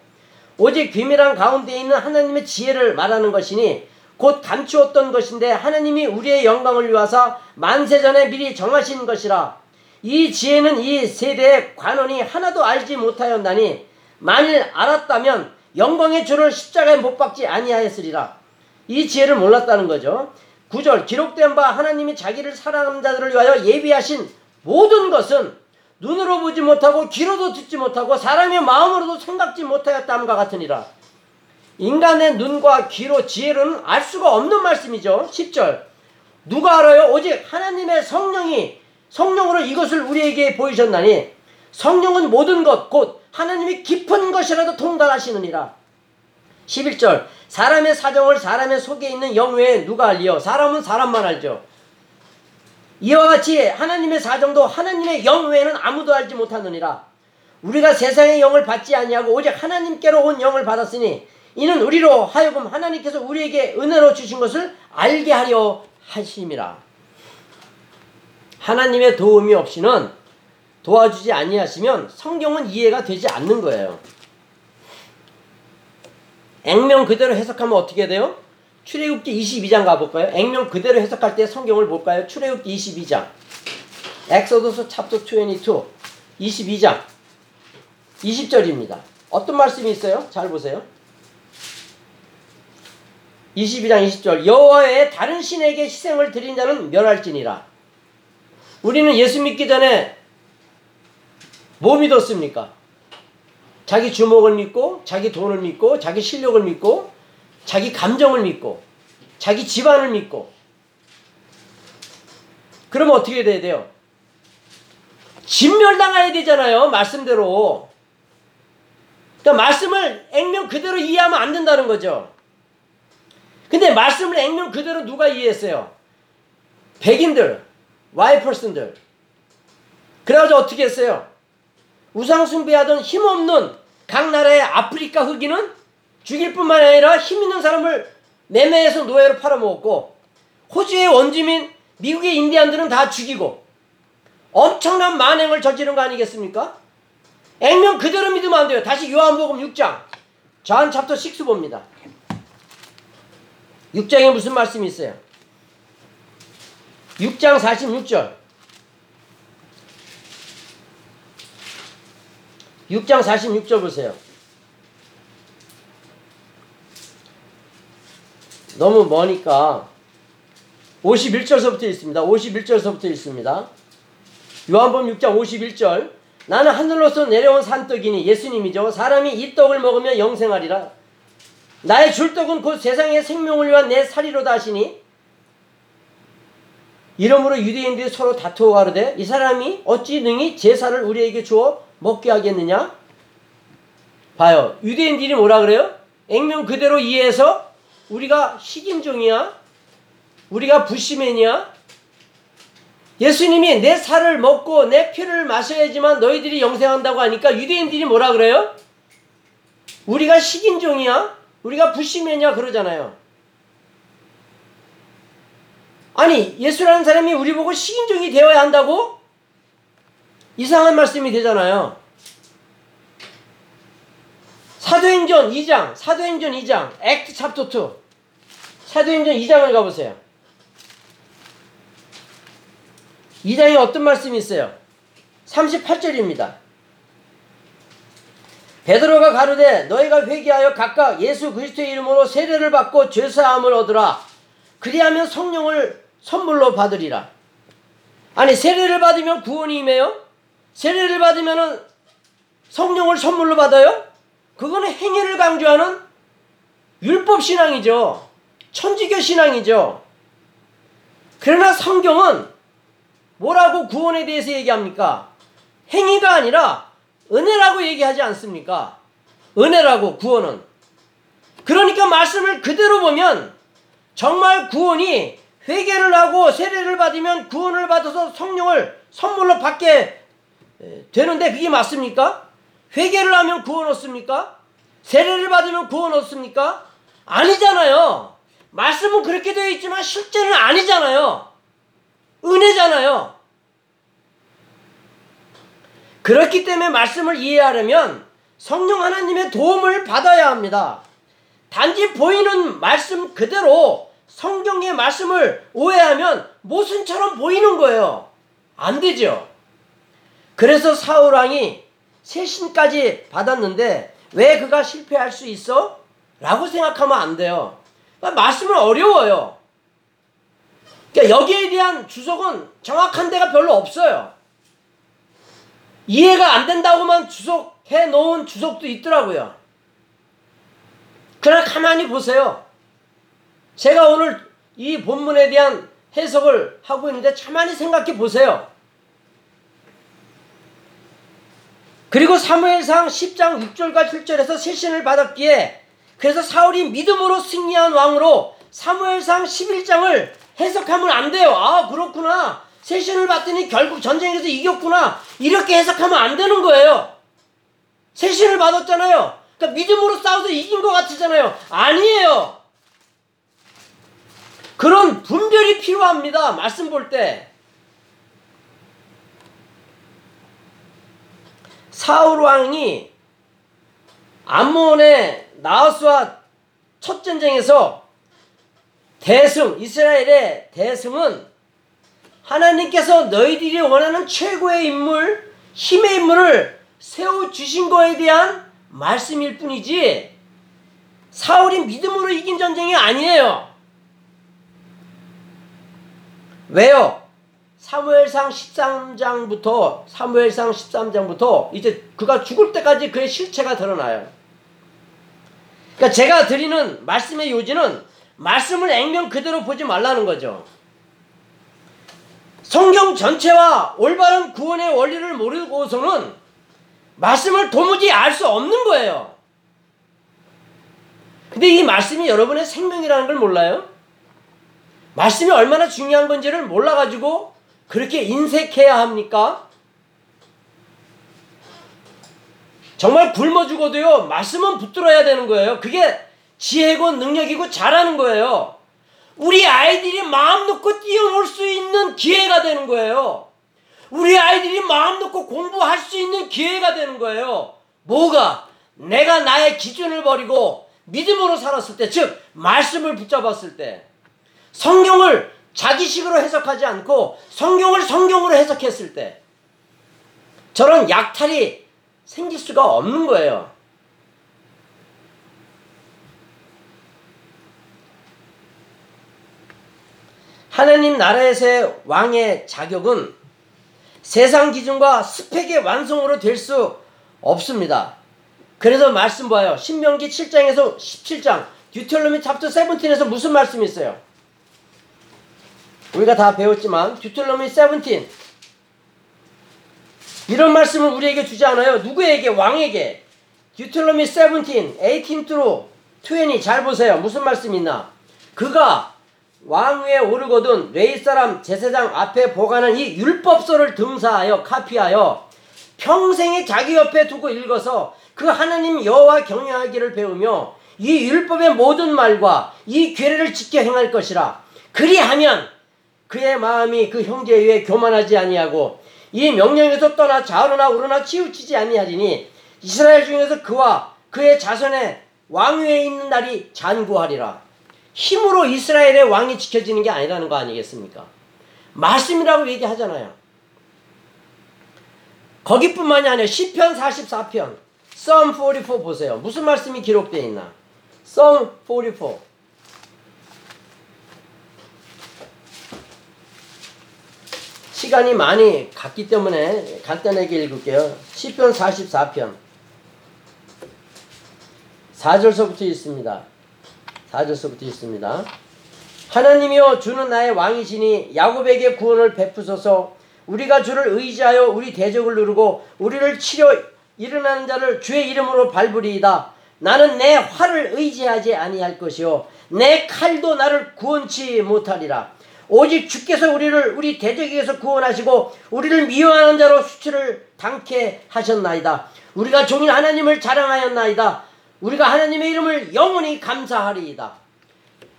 오직 비밀한 가운데 있는 하나님의 지혜를 말하는 것이니 곧 감추었던 것인데 하나님이 우리의 영광을 위하사 만세 전에 미리 정하신 것이라. 이 지혜는 이 세대의 관원이 하나도 알지 못하였나니 만일 알았다면 영광의 주를 십자가에 못 박지 아니하였으리라 이 지혜를 몰랐다는 거죠 9절 기록된 바 하나님이 자기를 사랑하는 자들을 위하여 예비하신 모든 것은 눈으로 보지 못하고 귀로도 듣지 못하고 사람의 마음으로도 생각지 못하였다함과 같으니라. 인간의 눈과 귀로 지혜로는 알 수가 없는 말씀이죠. 10절. 누가 알아요? 오직 하나님의 성령이 성령으로 이것을 우리에게 보이셨나니 성령은 모든 것 곧 하나님이 깊은 것이라도 통달하시느니라. 11절. 사람의 사정을 사람의 속에 있는 영 외에 누가 알리요? 사람은 사람만 알죠. 이와 같이 하나님의 사정도 하나님의 영 외에는 아무도 알지 못하느니라. 우리가 세상의 영을 받지 아니하고 오직 하나님께로 온 영을 받았으니 이는 우리로 하여금 하나님께서 우리에게 은혜로 주신 것을 알게 하려 하심이라. 하나님의 도움이 없이는 도와주지 아니하시면 성경은 이해가 되지 않는 거예요. 액면 그대로 해석하면 어떻게 돼요? 출애굽기 22장 가볼까요? 액면 그대로 해석할 때 성경을 볼까요? 출애굽기 22장. Exodus chapter 22 22장 20절입니다. 어떤 말씀이 있어요? 잘 보세요. 22장 20절 여호와 외에 다른 신에게 희생을 드린 자는 멸할지니라. 우리는 예수 믿기 전에 뭐 믿었습니까? 자기 주먹을 믿고 자기 돈을 믿고 자기 실력을 믿고 자기 감정을 믿고 자기 집안을 믿고 그러면 어떻게 돼야 돼요? 진멸당해야 되잖아요. 말씀대로. 그러니까 말씀을 액면 그대로 이해하면 안 된다는 거죠. 근데 말씀을 액면 그대로 누가 이해했어요? 백인들, 와이퍼슨들. 그래가지고 어떻게 했어요? 우상숭배하던 힘없는 각 나라의 아프리카 흑인은 죽일 뿐만 아니라 힘 있는 사람을 매매해서 노예로 팔아먹었고 호주의 원주민, 미국의 인디안들은 다 죽이고 엄청난 만행을 저지른 거 아니겠습니까? 액면 그대로 믿으면 안 돼요. 다시 요한복음 6장. 좌한 챕터 6 봅니다. 6장에 무슨 말씀이 있어요? 6장 46절. 6장 46절 보세요. 너무 머니까 51절서부터 있습니다. 51절서부터 있습니다. 요한복음 6장 51절 나는 하늘로서 내려온 산떡이니 예수님이죠. 사람이 이 떡을 먹으면 영생하리라. 나의 줄떡은 곧 세상의 생명을 위한 내 살이로다 하시니 이러므로 유대인들이 서로 다투어 가로되 이 사람이 어찌 능히 제사를 우리에게 주어 먹게 하겠느냐? 봐요. 유대인들이 뭐라 그래요? 액면 그대로 이해해서 우리가 식인종이야? 우리가 부시맨이야? 예수님이 내 살을 먹고 내 피를 마셔야지만 너희들이 영생한다고 하니까 유대인들이 뭐라 그래요? 우리가 식인종이야? 우리가 부시맨이야? 그러잖아요. 아니 예수라는 사람이 우리 보고 식인종이 되어야 한다고? 이상한 말씀이 되잖아요. 사도행전 2장, 사도행전 2장, 액트 챕터 2. 사도행전 2장을 가보세요. 2장에 어떤 말씀이 있어요? 38절입니다. 베드로가 가로되 너희가 회개하여 각각 예수 그리스도의 이름으로 세례를 받고 죄 사함을 얻으라. 그리하면 성령을 선물로 받으리라. 아니 세례를 받으면 구원이 임해요? 세례를 받으면 성령을 선물로 받아요? 그거는 행위를 강조하는 율법 신앙이죠. 천주교 신앙이죠. 그러나 성경은 뭐라고 구원에 대해서 얘기합니까? 행위가 아니라 은혜라고 얘기하지 않습니까? 은혜라고 구원은. 그러니까 말씀을 그대로 보면 정말 구원이 회개를 하고 세례를 받으면 구원을 받아서 성령을 선물로 받게 되는데 그게 맞습니까? 회개를 하면 구원 얻습니까? 세례를 받으면 구원 얻습니까? 아니잖아요. 말씀은 그렇게 되어 있지만 실제는 아니잖아요. 은혜잖아요. 그렇기 때문에 말씀을 이해하려면 성령 하나님의 도움을 받아야 합니다. 단지 보이는 말씀 그대로 성경의 말씀을 오해하면 모순처럼 보이는 거예요. 안 되죠. 그래서 사울왕이 세신까지 받았는데 왜 그가 실패할 수 있어? 라고 생각하면 안 돼요. 그러니까 말씀은 어려워요. 그러니까 여기에 대한 주석은 정확한 데가 별로 없어요. 이해가 안 된다고만 주석해 놓은 주석도 있더라고요. 그러나 가만히 보세요. 제가 오늘 이 본문에 대한 해석을 하고 있는데 가만히 생각해 보세요. 그리고 사무엘상 10장 6절과 7절에서 세신을 받았기에 그래서 사울이 믿음으로 승리한 왕으로 사무엘상 11장을 해석하면 안 돼요. 아 그렇구나. 세신을 받더니 결국 전쟁에서 이겼구나. 이렇게 해석하면 안 되는 거예요. 세신을 받았잖아요. 그러니까 믿음으로 싸워서 이긴 것 같으잖아요. 아니에요. 그런 분별이 필요합니다. 말씀 볼 때. 사울 왕이 암몬의 나우스와 첫 전쟁에서 대승, 이스라엘의 대승은 하나님께서 너희들이 원하는 최고의 인물, 힘의 인물을 세워 주신 거에 대한 말씀일 뿐이지, 사울이 믿음으로 이긴 전쟁이 아니에요. 왜요? 사무엘상 13장부터 사무엘상 13장부터 이제 그가 죽을 때까지 그의 실체가 드러나요. 그러니까 제가 드리는 말씀의 요지는 말씀을 액면 그대로 보지 말라는 거죠. 성경 전체와 올바른 구원의 원리를 모르고서는 말씀을 도무지 알 수 없는 거예요. 근데 이 말씀이 여러분의 생명이라는 걸 몰라요? 말씀이 얼마나 중요한 건지를 몰라가지고 그렇게 인색해야 합니까? 정말 굶어 죽어도요, 말씀은 붙들어야 되는 거예요. 그게 지혜고 능력이고 잘하는 거예요. 우리 아이들이 마음 놓고 뛰어놀 수 있는 기회가 되는 거예요. 우리 아이들이 마음 놓고 공부할 수 있는 기회가 되는 거예요. 뭐가? 내가 나의 기준을 버리고 믿음으로 살았을 때, 즉, 말씀을 붙잡았을 때, 성경을 자기식으로 해석하지 않고 성경을 성경으로 해석했을 때, 저런 약탈이 생길 수가 없는 거예요. 하나님 나라에서의 왕의 자격은 세상 기준과 스펙의 완성으로 될 수 없습니다. 그래서 말씀 봐요. 신명기 7장에서 17장, Deuteronomy chapter 17에서 무슨 말씀이 있어요? 우리가 다 배웠지만 Deuteronomy 17 이런 말씀을 우리에게 주지 않아요. 누구에게? 왕에게. Deuteronomy 17, 18 through 20 잘 보세요. 무슨 말씀이 있나? 그가 왕 위에 오르거든 레위 사람 제사장 앞에 보관한 이 율법서를 등사하여 카피하여 평생에 자기 옆에 두고 읽어서 그 하나님 여호와 경외하기를 배우며 이 율법의 모든 말과 이 규례를 지켜 행할 것이라 그리하면 그의 마음이 그 형제 위에 교만하지 아니하고 이 명령에서 떠나 좌우나 우르나 치우치지 아니하리니 이스라엘 중에서 그와 그의 자손의 왕위에 있는 날이 잔구하리라 힘으로 이스라엘의 왕이 지켜지는 게 아니라는 거 아니겠습니까? 말씀이라고 얘기하잖아요. 거기뿐만이 아니라 시편 44편, Psalm 44 보세요. 무슨 말씀이 기록되어 있나? Psalm 44. 시간이 많이 갔기 때문에 간단하게 읽을게요. 시편 44편. 4절서부터 있습니다. 4절서부터 있습니다. 하나님이여 주는 나의 왕이시니 야곱에게 구원을 베푸소서 우리가 주를 의지하여 우리 대적을 누르고 우리를 치려 일어나는 자를 주의 이름으로 밟으리이다. 나는 내 활을 의지하지 아니할 것이요 내 칼도 나를 구원치 못하리라. 오직 주께서 우리를 우리 대적에게서 구원하시고 우리를 미워하는 자로 수치를 당케 하셨나이다. 우리가 종일 하나님을 자랑하였나이다. 우리가 하나님의 이름을 영원히 감사하리이다.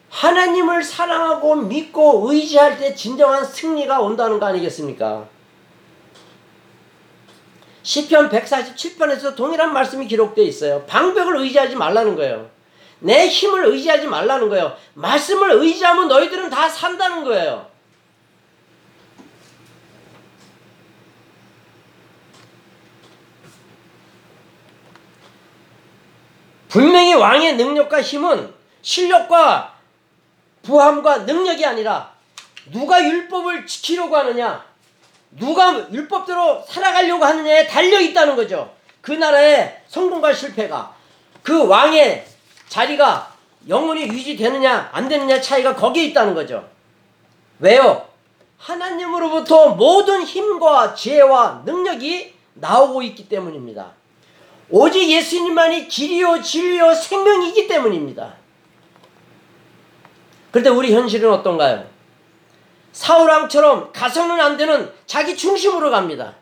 하나님을 사랑하고 믿고 의지할 때 진정한 승리가 온다는 거 아니겠습니까? 시편 147편에서 동일한 말씀이 기록되어 있어요. 방벽을 의지하지 말라는 거예요. 내 힘을 의지하지 말라는 거예요. 말씀을 의지하면 너희들은 다 산다는 거예요. 분명히 왕의 능력과 힘은 실력과 부함과 능력이 아니라 누가 율법을 지키려고 하느냐, 누가 율법대로 살아가려고 하느냐에 달려 있다는 거죠. 그 나라의 성공과 실패가 그 왕의 자리가 영원히 유지되느냐 안 되느냐 차이가 거기에 있다는 거죠. 왜요? 하나님으로부터 모든 힘과 지혜와 능력이 나오고 있기 때문입니다. 오직 예수님만이 길이요 진리요 생명이기 때문입니다. 그런데 우리 현실은 어떤가요? 사울왕처럼 가서는 안 되는 자기 중심으로 갑니다.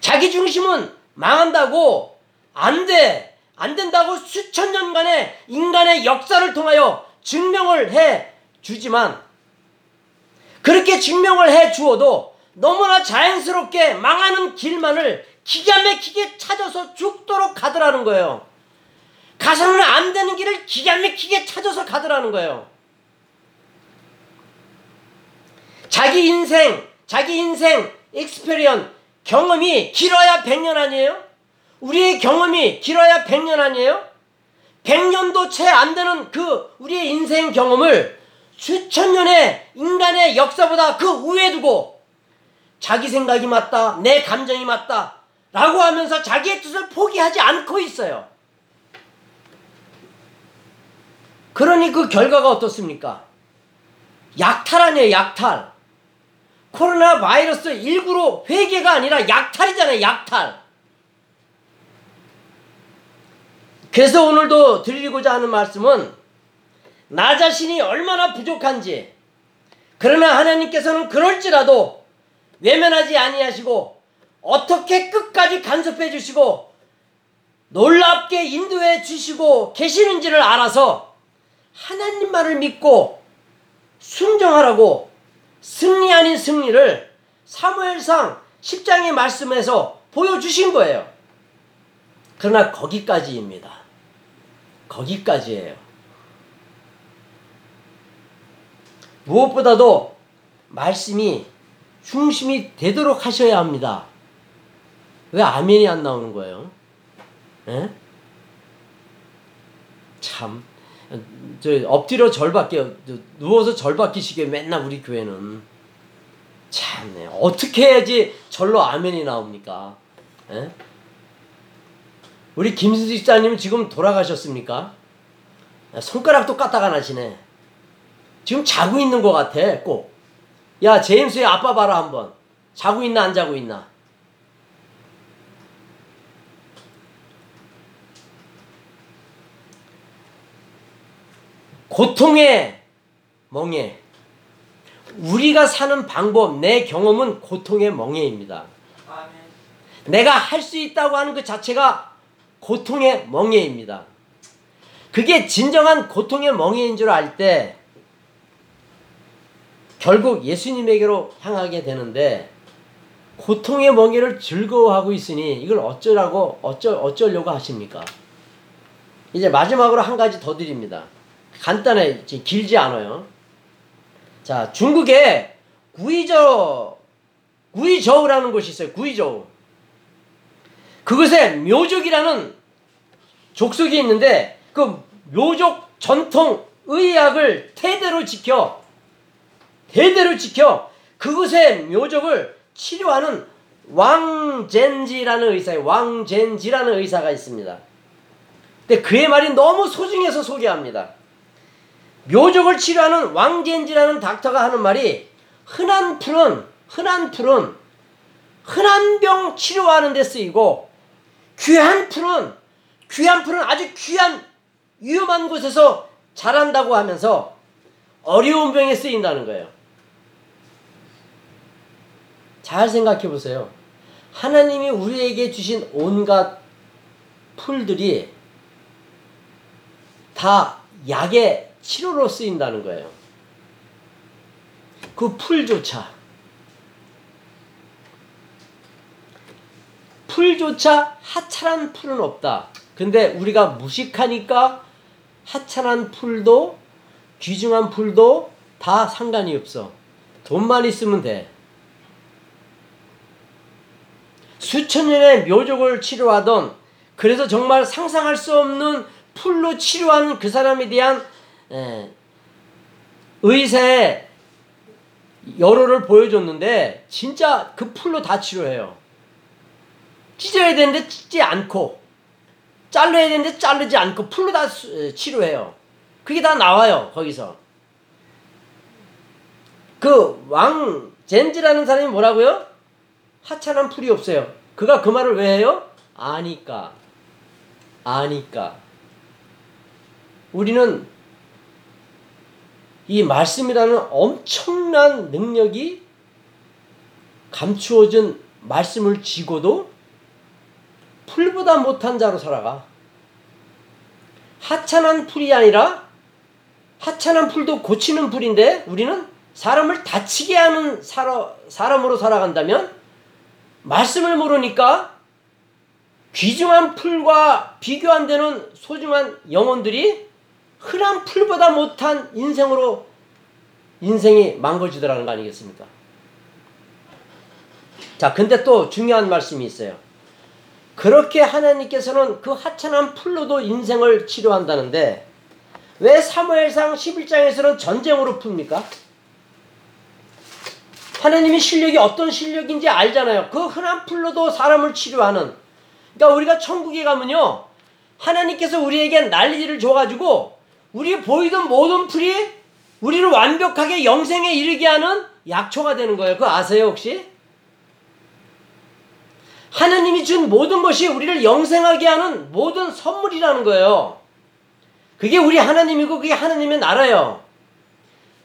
자기 중심은 망한다고 안 돼. 안 된다고 수천 년간의 인간의 역사를 통하여 증명을 해 주지만 그렇게 증명을 해 주어도 너무나 자연스럽게 망하는 길만을 기가 막히게 찾아서 죽도록 가더라는 거예요. 가서는 안 되는 길을 기가 막히게 찾아서 가더라는 거예요. 자기 인생, 자기 인생 익스페리언 경험이 길어야 100년 아니에요? 우리의 경험이 길어야 100년 아니에요? 100년도 채 안 되는 그 우리의 인생 경험을 수천 년의 인간의 역사보다 그 우에 두고 자기 생각이 맞다, 내 감정이 맞다, 라고 하면서 자기의 뜻을 포기하지 않고 있어요. 그러니 그 결과가 어떻습니까? 약탈 아니에요, 약탈. 코로나 바이러스 19로 회개가 아니라 약탈이잖아요, 약탈. 그래서 오늘도 드리고자 하는 말씀은 나 자신이 얼마나 부족한지 그러나 하나님께서는 그럴지라도 외면하지 아니하시고 어떻게 끝까지 간섭해 주시고 놀랍게 인도해 주시고 계시는지를 알아서 하나님 말을 믿고 순종하라고 승리 아닌 승리를 사무엘상 10장의 말씀에서 보여주신 거예요. 그러나 거기까지입니다. 거기까지예요. 무엇보다도 말씀이 중심이 되도록 하셔야 합니다. 왜 아멘이 안 나오는 거예요? 에? 참, 저 엎드려 절받게 누워서 절받기시게 맨날 우리 교회는 참네 어떻게 해야지 절로 아멘이 나옵니까? 에? 우리 김수직자님 지금 돌아가셨습니까? 손가락도 까딱 안 하시네. 지금 자고 있는 것 같아, 꼭. 야, 제임스의 아빠 봐라, 한번. 자고 있나, 안 자고 있나. 고통의 멍에. 우리가 사는 방법, 내 경험은 고통의 멍에입니다. 아멘. 내가 할 수 있다고 하는 그 자체가 고통의 멍에입니다. 그게 진정한 고통의 멍에인 줄 알 때 결국 예수님에게로 향하게 되는데 고통의 멍에를 즐거워하고 있으니 이걸 어쩌라고 어쩌 어쩌려고 하십니까? 이제 마지막으로 한 가지 더 드립니다. 간단해 길지 않아요. 자 중국에 구이저 구이저우라는 곳이 있어요. 구이저우. 그곳에 묘족이라는 족속이 있는데 그 묘족 전통 의학을 대대로 지켜 대대로 지켜 그곳의 묘족을 치료하는 왕젠지라는 의사예요. 왕젠지라는 의사가 있습니다. 근데 그의 말이 너무 소중해서 소개합니다. 묘족을 치료하는 왕젠지라는 닥터가 하는 말이 흔한 풀은 흔한 풀은 흔한 병 치료하는 데 쓰이고 귀한 풀은 귀한 풀은 아주 귀한 위험한 곳에서 자란다고 하면서 어려운 병에 쓰인다는 거예요. 잘 생각해 보세요. 하나님이 우리에게 주신 온갖 풀들이 다 약의 치료로 쓰인다는 거예요. 그 풀조차 풀조차 하찮은 풀은 없다. 근데 우리가 무식하니까 하찮은 풀도 귀중한 풀도 다 상관이 없어. 돈만 있으면 돼. 수천 년의 묘족을 치료하던 그래서 정말 상상할 수 없는 풀로 치료하는 그 사람에 대한 에, 의사의 여로를 보여줬는데 진짜 그 풀로 다 치료해요. 찢어야 되는데 찢지 않고 잘라야 되는데 자르지 않고 풀로 다 치료해요. 그게 다 나와요 거기서. 그 왕 젠지라는 사람이 뭐라고요? 하찮은 풀이 없어요. 그가 그 말을 왜 해요? 아니까. 아니까. 우리는 이 말씀이라는 엄청난 능력이 감추어진 말씀을 쥐고도 풀보다 못한 자로 살아가. 하찮은 풀이 아니라 하찮은 풀도 고치는 풀인데 우리는 사람을 다치게 하는 사람으로 살아간다면 말씀을 모르니까 귀중한 풀과 비교 안 되는 소중한 영혼들이 흔한 풀보다 못한 인생으로 인생이 망가지더라는 거 아니겠습니까? 자, 근데 또 중요한 말씀이 있어요. 그렇게 하나님께서는 그 하찮은 풀로도 인생을 치료한다는데 왜 사무엘상 11장에서는 전쟁으로 풉니까? 하나님의 실력이 어떤 실력인지 알잖아요. 그 흔한 풀로도 사람을 치료하는. 그러니까 우리가 천국에 가면요. 하나님께서 우리에게 난리를 줘가지고 우리 보이던 모든 풀이 우리를 완벽하게 영생에 이르게 하는 약초가 되는 거예요. 그거 아세요 혹시? 하나님이 준 모든 것이 우리를 영생하게 하는 모든 선물이라는 거예요. 그게 우리 하나님이고 그게 하나님의 나라예요.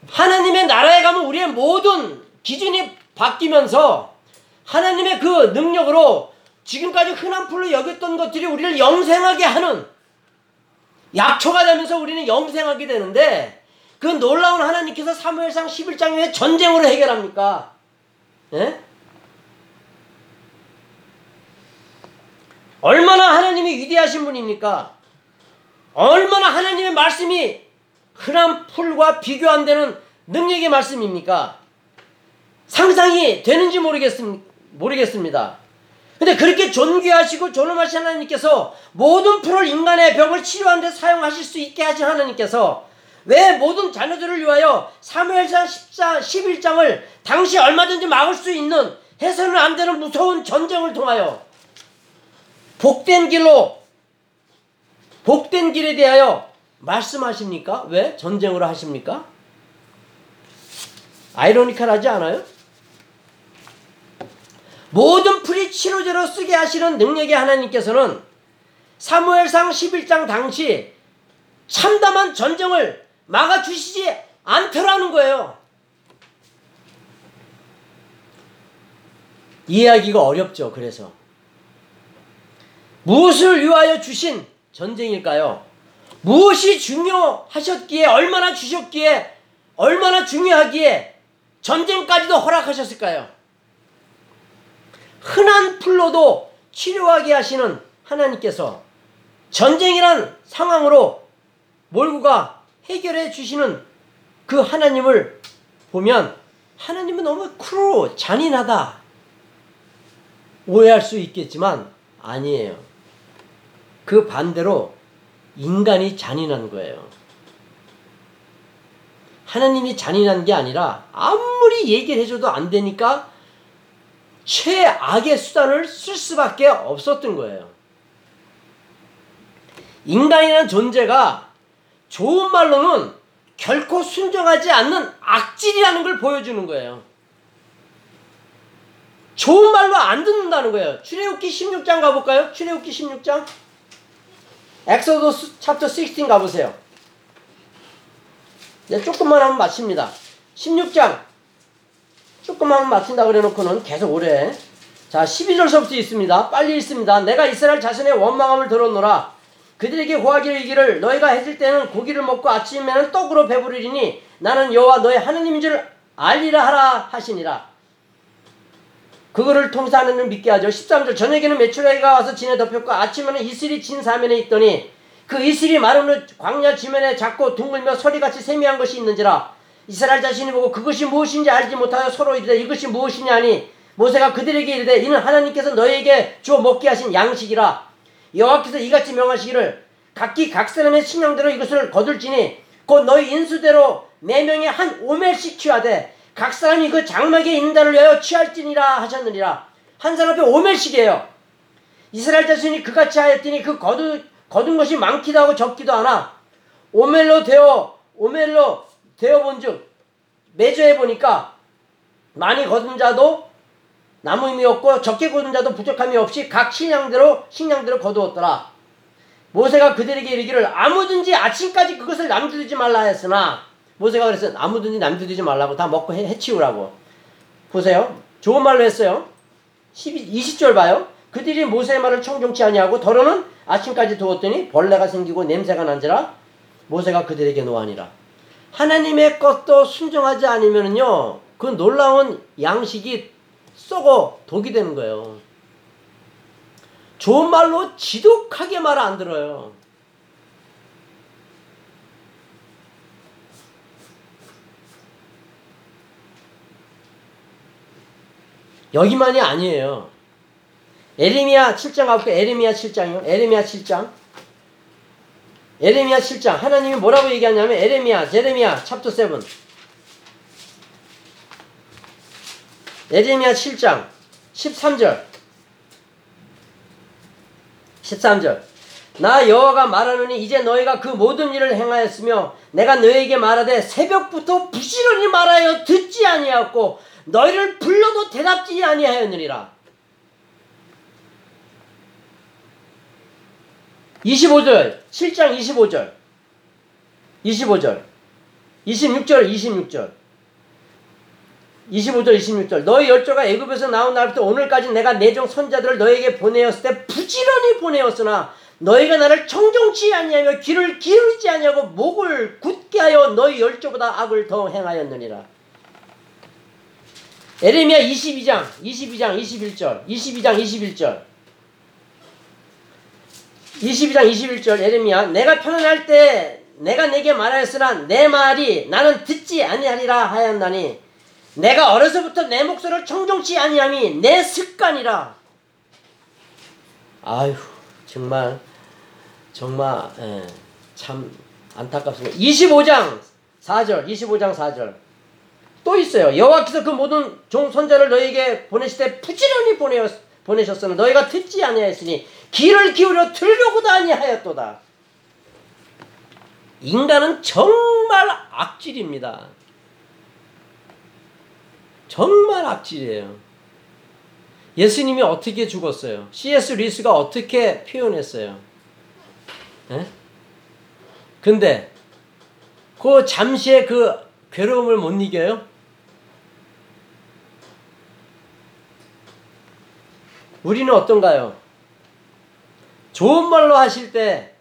하나님의 나라에 가면 우리의 모든 기준이 바뀌면서 하나님의 그 능력으로 지금까지 흔한 풀로 여겼던 것들이 우리를 영생하게 하는 약초가 되면서 우리는 영생하게 되는데 그 놀라운 하나님께서 사무엘상 11장에 왜 전쟁으로 해결합니까? 예? 얼마나 하나님이 위대하신 분입니까? 얼마나 하나님의 말씀이 흔한 풀과 비교 안 되는 능력의 말씀입니까? 상상이 되는지 모르겠습, 모르겠습니다. 근데 그렇게 존귀하시고 존엄하신 하나님께서 모든 풀을 인간의 병을 치료하는 데 사용하실 수 있게 하신 하나님께서 왜 모든 자녀들을 위하여 사무엘상 14, 11장을 당시 얼마든지 막을 수 있는 해서는 안 되는 무서운 전쟁을 통하여 복된 길로 복된 길에 대하여 말씀하십니까? 왜 전쟁으로 하십니까? 아이러니컬하지 않아요? 모든 풀이 치료제로 쓰게 하시는 능력의 하나님께서는 사무엘상 11장 당시 참담한 전쟁을 막아주시지 않더라는 거예요. 이해하기가 어렵죠. 그래서 무엇을 위하여 주신 전쟁일까요? 무엇이 중요하셨기에 얼마나 주셨기에 얼마나 중요하기에 전쟁까지도 허락하셨을까요? 흔한 풀로도 치료하게 하시는 하나님께서 전쟁이란 상황으로 몰고 가 해결해 주시는 그 하나님을 보면 하나님은 너무 cruel 잔인하다 오해할 수 있겠지만 아니에요. 그 반대로 인간이 잔인한 거예요. 하나님이 잔인한 게 아니라 아무리 얘기를 해줘도 안 되니까 최악의 수단을 쓸 수밖에 없었던 거예요. 인간이라는 존재가 좋은 말로는 결코 순종하지 않는 악질이라는 걸 보여주는 거예요. 좋은 말로 안 듣는다는 거예요. 출애굽기 16장 가볼까요? 출애굽기 16장. Exodus chapter 16 가보세요. 이제 조금만 하면 마칩니다. 16장. 조금만 하면 마친다 그래놓고는 계속 오래. 자, 12절서부터 읽습니다. 빨리 읽습니다. 내가 이스라엘 자손의 원망함을 들었노라. 그들에게 고하기를 이기를 너희가 해질 때는 고기를 먹고 아침에는 떡으로 배부르리니 나는 여호와 너희 하느님인 줄 알리라 하라 하시니라. 그거를 통해서 하나님을 믿게 하죠. 13절 저녁에는 메추라기가 와서 진에 덮였고 아침에는 이슬이 진 사면에 있더니 그 이슬이 마른 광야 지면에 작고 둥글며 소리같이 세미한 것이 있는지라 이스라엘 자신이 보고 그것이 무엇인지 알지 못하여 서로 이르되 이것이 무엇이냐 하니 모세가 그들에게 이르되 이는 하나님께서 너희에게 주어 먹게 하신 양식이라 여호와께서 이같이 명하시기를 각기 각 사람의 식량대로 이것을 거둘지니 곧 너희 인수대로 네 명의 한 오멜씩 취하되 각 사람이 그 장막에 자를 위하여 취할지니라 하셨느니라. 한 사람 앞에 오멜씩이에요. 이스라엘 자손이 그같이 하였더니 그 거두, 거둔 것이 많기도 하고 적기도 하나 오멜로 되어 오멜로 되어 본즉 매조해 보니까 많이 거둔 자도 남음이 없고 적게 거둔 자도 부족함이 없이 각 식량대로 식량대로 거두었더라. 모세가 그들에게 이르기를 아무든지 아침까지 그것을 남겨두지 말라 했으나 모세가 그래서 아무든지 남겨두지 말라고 다 먹고 해, 해치우라고. 보세요. 좋은 말로 했어요. 12, 20절 봐요. 그들이 모세의 말을 청종치 아니하고 더러는 아침까지 두었더니 벌레가 생기고 냄새가 난지라 모세가 그들에게 노하니라. 하나님의 것도 순종하지 않으면요. 그 놀라운 양식이 썩어 독이 되는 거예요. 좋은 말로 지독하게 말 안 들어요. 여기만이 아니에요. 에레미야 7장 가볼게요. 에레미야 7장이요. 에레미야 7장. 에레미야 7장. 하나님이 뭐라고 얘기하냐면 에레미야, 제레미야 챕터 7. 에레미야 7장 13절. 13절. 나 여호와가 말하노니 이제 너희가 그 모든 일을 행하였으며 내가 너희에게 말하되 새벽부터 부지런히 말하여 듣지 아니하였고 너희를 불러도 대답지 아니하였느니라. 25절, 7장 25절, 25절, 26절, 26절, 25절, 26절. 너희 열조가 애굽에서 나온 날부터 오늘까지 내가 내종 선자들을 너에게 보내었을 때 부지런히 보내었으나 너희가 나를 청정치 아니하며 귀를 기울이지 아니하고 목을 굳게 하여 너희 열조보다 악을 더 행하였느니라. 에레미야 22장, 22장, 21절, 22장, 21절. 22장 21절 에레미야 내가 편안할 때 내가 내게 말하였으나 내 말이 나는 듣지 아니하리라 하였나니 내가 어려서부터 내 목소리를 청정치 아니함이 내 습관이라. 아휴 정말 정말 예, 참 안타깝습니다. 25장 4절 25장 4절 또 있어요 여호와께서 그 모든 종 선자를 너에게 보내실 때 부지런히 보내었, 보내셨으나 너희가 듣지 아니하였으니 귀를 기울여 들려고도 아니하였도다. 인간은 정말 악질입니다. 정말 악질이에요. 예수님이 어떻게 죽었어요? C.S. 리스가 어떻게 표현했어요? 에? 근데 그 잠시의 그 괴로움을 못 이겨요? 우리는 어떤가요? 좋은 말로 하실 때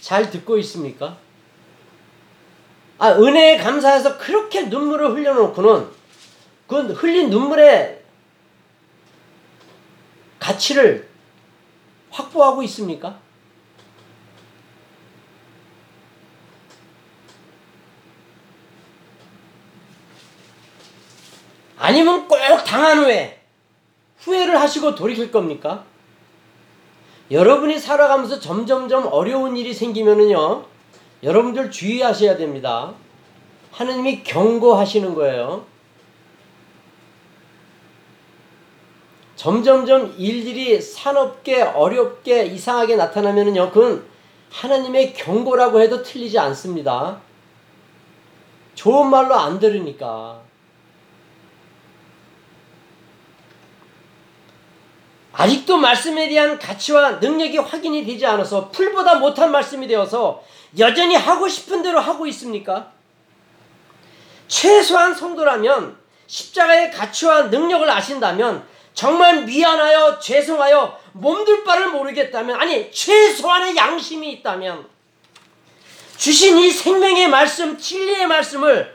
잘 듣고 있습니까? 아, 은혜에 감사해서 그렇게 눈물을 흘려놓고는 그 흘린 눈물의 가치를 확보하고 있습니까? 아니면 꼭 당한 후에 후회를 하시고 돌이킬 겁니까? 여러분이 살아가면서 점점점 어려운 일이 생기면은요, 여러분들 주의하셔야 됩니다. 하느님이 경고하시는 거예요. 점점점 일들이 산업게 어렵게 이상하게 나타나면은요, 그건 하나님의 경고라고 해도 틀리지 않습니다. 좋은 말로 안 들으니까. 아직도 말씀에 대한 가치와 능력이 확인이 되지 않아서 풀보다 못한 말씀이 되어서 여전히 하고 싶은 대로 하고 있습니까? 최소한 성도라면 십자가의 가치와 능력을 아신다면 정말 미안하여 죄송하여 몸둘 바를 모르겠다면 아니 최소한의 양심이 있다면 주신 이 생명의 말씀 진리의 말씀을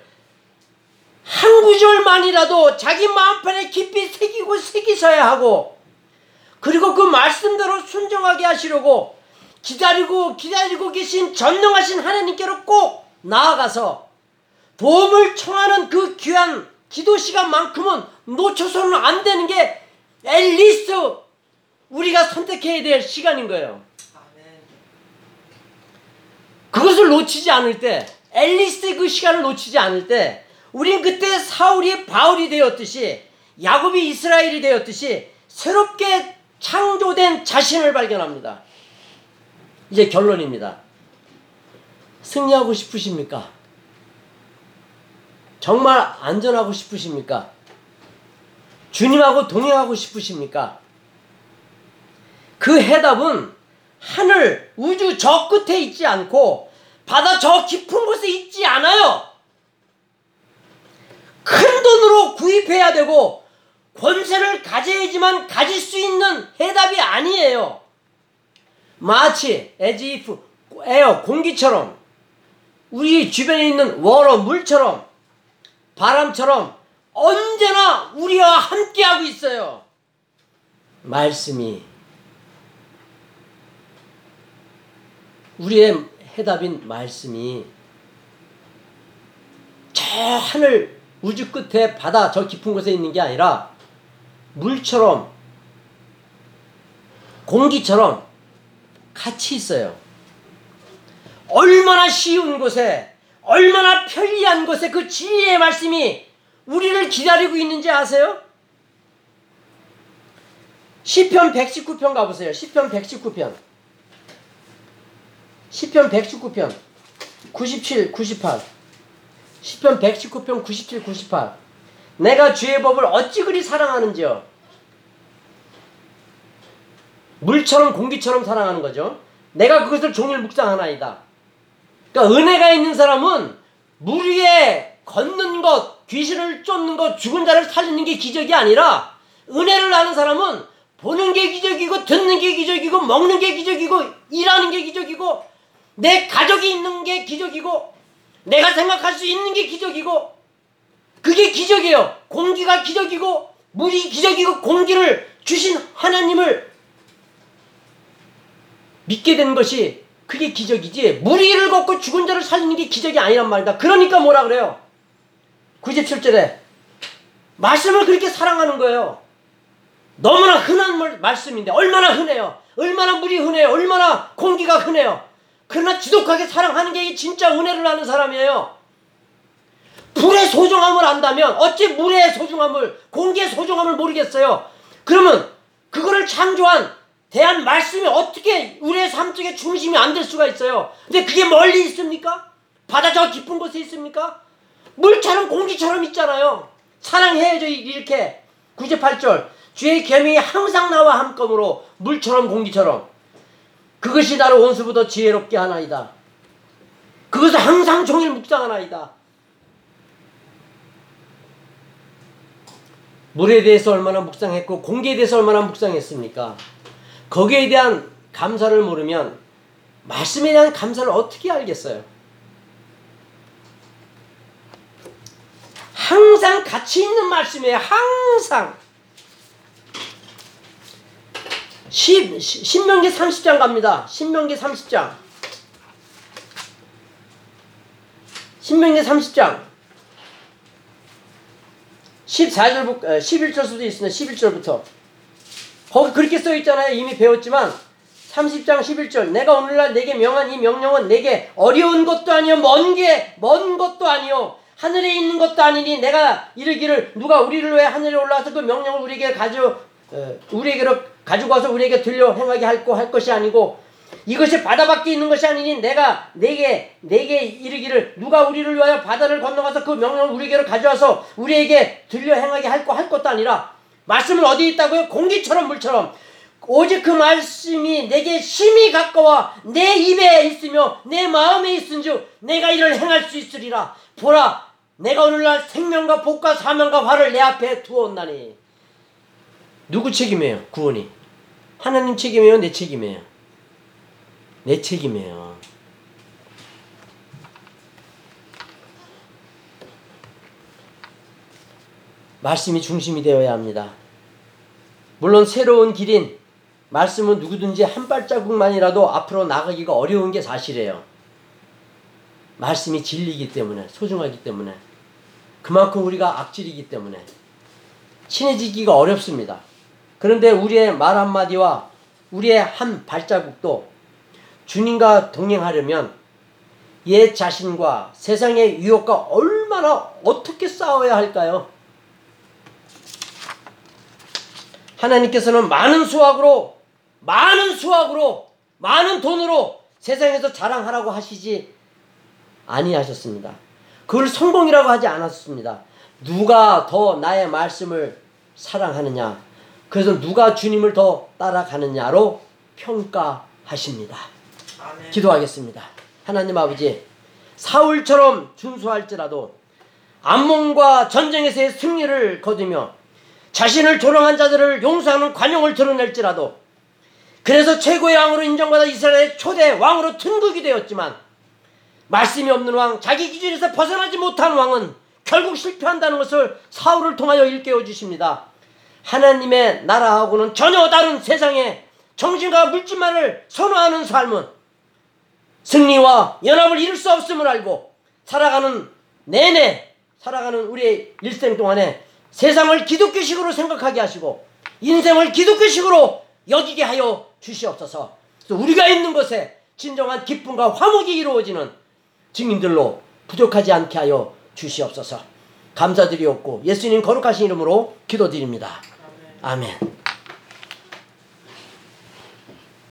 한 구절만이라도 자기 마음판에 깊이 새기고 새기셔야 하고 그리고 그 말씀대로 순종하게 하시려고 기다리고 기다리고 계신 전능하신 하나님께로 꼭 나아가서 도움을 청하는 그 귀한 기도 시간만큼은 놓쳐서는 안 되는 게 앨리스트 우리가 선택해야 될 시간인 거예요. 그것을 놓치지 않을 때, 앨리스트의 그 시간을 놓치지 않을 때, 우린 그때 사울이 바울이 되었듯이, 야곱이 이스라엘이 되었듯이, 새롭게 창조된 자신을 발견합니다. 이제 결론입니다. 승리하고 싶으십니까? 정말 안전하고 싶으십니까? 주님하고 동행하고 싶으십니까? 그 해답은 하늘, 우주 저 끝에 있지 않고 바다 저 깊은 곳에 있지 않아요. 큰 돈으로 구입해야 되고 권세를 가져야지만 가질 수 있는 해답이 아니에요. 마치 as if 에어 공기처럼 우리 주변에 있는 워러 물처럼 바람처럼 언제나 우리와 함께하고 있어요. 말씀이 우리의 해답인 말씀이 저 하늘 우주 끝에 바다 저 깊은 곳에 있는 게 아니라 물처럼 공기처럼 같이 있어요. 얼마나 쉬운 곳에 얼마나 편리한 곳에 그 진리의 말씀이 우리를 기다리고 있는지 아세요? 시편 119편 가보세요. 시편 119편. 시편 119편. 97, 98. 시편 119편 97, 98. 내가 주의 법을 어찌 그리 사랑하는지요. 물처럼 공기처럼 사랑하는 거죠. 내가 그것을 종일 묵상하나이다. 그러니까 은혜가 있는 사람은 물 위에 걷는 것, 귀신을 쫓는 것, 죽은 자를 살리는 게 기적이 아니라 은혜를 아는 사람은 보는 게 기적이고 듣는 게 기적이고 먹는 게 기적이고 일하는 게 기적이고 내 가족이 있는 게 기적이고 내가 생각할 수 있는 게 기적이고 그게 기적이에요. 공기가 기적이고 물이 기적이고 공기를 주신 하나님을 믿게 된 것이 그게 기적이지 물 위를 걷고 죽은 자를 살리는 게 기적이 아니란 말이다. 그러니까 뭐라 그래요? 97절에 말씀을 그렇게 사랑하는 거예요. 너무나 흔한 말씀인데 얼마나 흔해요. 얼마나 물이 흔해요. 얼마나 공기가 흔해요. 그러나 지독하게 사랑하는 게 진짜 은혜를 아는 사람이에요. 불의 소중함을 안다면 어찌 물의 소중함을 공기의 소중함을 모르겠어요. 그러면 그거를 창조한 대한 말씀이 어떻게 우리의 삶 속에 중심이 안 될 수가 있어요. 근데 그게 멀리 있습니까? 바다 저 깊은 곳에 있습니까? 물처럼 공기처럼 있잖아요. 사랑해야죠 이렇게 98절 주의 계명이 항상 나와 함께으로 물처럼 공기처럼 그것이 나를 원수보다 지혜롭게 하나이다. 그것을 항상 종일 묵상하나이다. 물에 대해서 얼마나 묵상했고 공기에 대해서 얼마나 묵상했습니까? 거기에 대한 감사를 모르면 말씀에 대한 감사를 어떻게 알겠어요? 항상 같이 있는 말씀이에요. 항상. 10, 신명기 30장 갑니다. 신명기 30장. 신명기 30장. 14절, 11절 수도 있습니다. 11절부터. 거기 그렇게 써 있잖아요. 이미 배웠지만 30장 11절 내가 오늘날 내게 명한 이 명령은 내게 어려운 것도 아니요 먼게 먼 것도 아니요 하늘에 있는 것도 아니니 내가 이르기를 누가 우리를 왜 하늘에 올라와서 그 명령을 우리에게 가져 어, 우리에게로 가지고 와서 우리에게 들려 행하게 할거 할 것이 아니고 이것이 바다 밖에 있는 것이 아니니 내가 내게 내게 이르기를 누가 우리를 위하여 바다를 건너가서 그 명령을 우리에게로 가져와서 우리에게 들려 행하게 할거할 것도 아니라 말씀은 어디 있다고요? 공기처럼 물처럼. 오직 그 말씀이 내게 심히 가까워 내 입에 있으며 내 마음에 있은즉 내가 이를 행할 수 있으리라. 보라, 내가 오늘날 생명과 복과 사명과 화를 내 앞에 두었나니. 누구 책임이에요? 구원이. 하나님 책임이에요? 내 책임이에요? 내 책임이에요. 말씀이 중심이 되어야 합니다. 물론 새로운 길인 말씀은 누구든지 한 발자국만이라도 앞으로 나가기가 어려운 게 사실이에요. 말씀이 진리이기 때문에, 소중하기 때문에, 그만큼 우리가 악질이기 때문에, 친해지기가 어렵습니다. 그런데 우리의 말 한마디와 우리의 한 발자국도 주님과 동행하려면 옛 자신과 세상의 유혹과 얼마나 어떻게 싸워야 할까요? 하나님께서는 많은 수확으로, 많은 수확으로, 많은 돈으로 세상에서 자랑하라고 하시지 아니하셨습니다. 그걸 성공이라고 하지 않았습니다. 누가 더 나의 말씀을 사랑하느냐, 그래서 누가 주님을 더 따라가느냐로 평가하십니다. 기도하겠습니다. 하나님 아버지, 사울처럼 준수할지라도 암몬과 전쟁에서의 승리를 거두며 자신을 조롱한 자들을 용서하는 관용을 드러낼지라도 그래서 최고의 왕으로 인정받아 이스라엘의 초대 왕으로 등극이 되었지만 말씀이 없는 왕, 자기 기준에서 벗어나지 못한 왕은 결국 실패한다는 것을 사울을 통하여 일깨워 주십니다. 하나님의 나라하고는 전혀 다른 세상에 정신과 물질만을 선호하는 삶은 승리와 연합을 이룰 수 없음을 알고 살아가는 내내 살아가는 우리의 일생 동안에 세상을 기독교식으로 생각하게 하시고 인생을 기독교식으로 여기게 하여 주시옵소서. 우리가 있는 곳에 진정한 기쁨과 화목이 이루어지는 증인들로 부족하지 않게 하여 주시옵소서. 감사드리옵고 예수님 거룩하신 이름으로 기도드립니다. 아멘.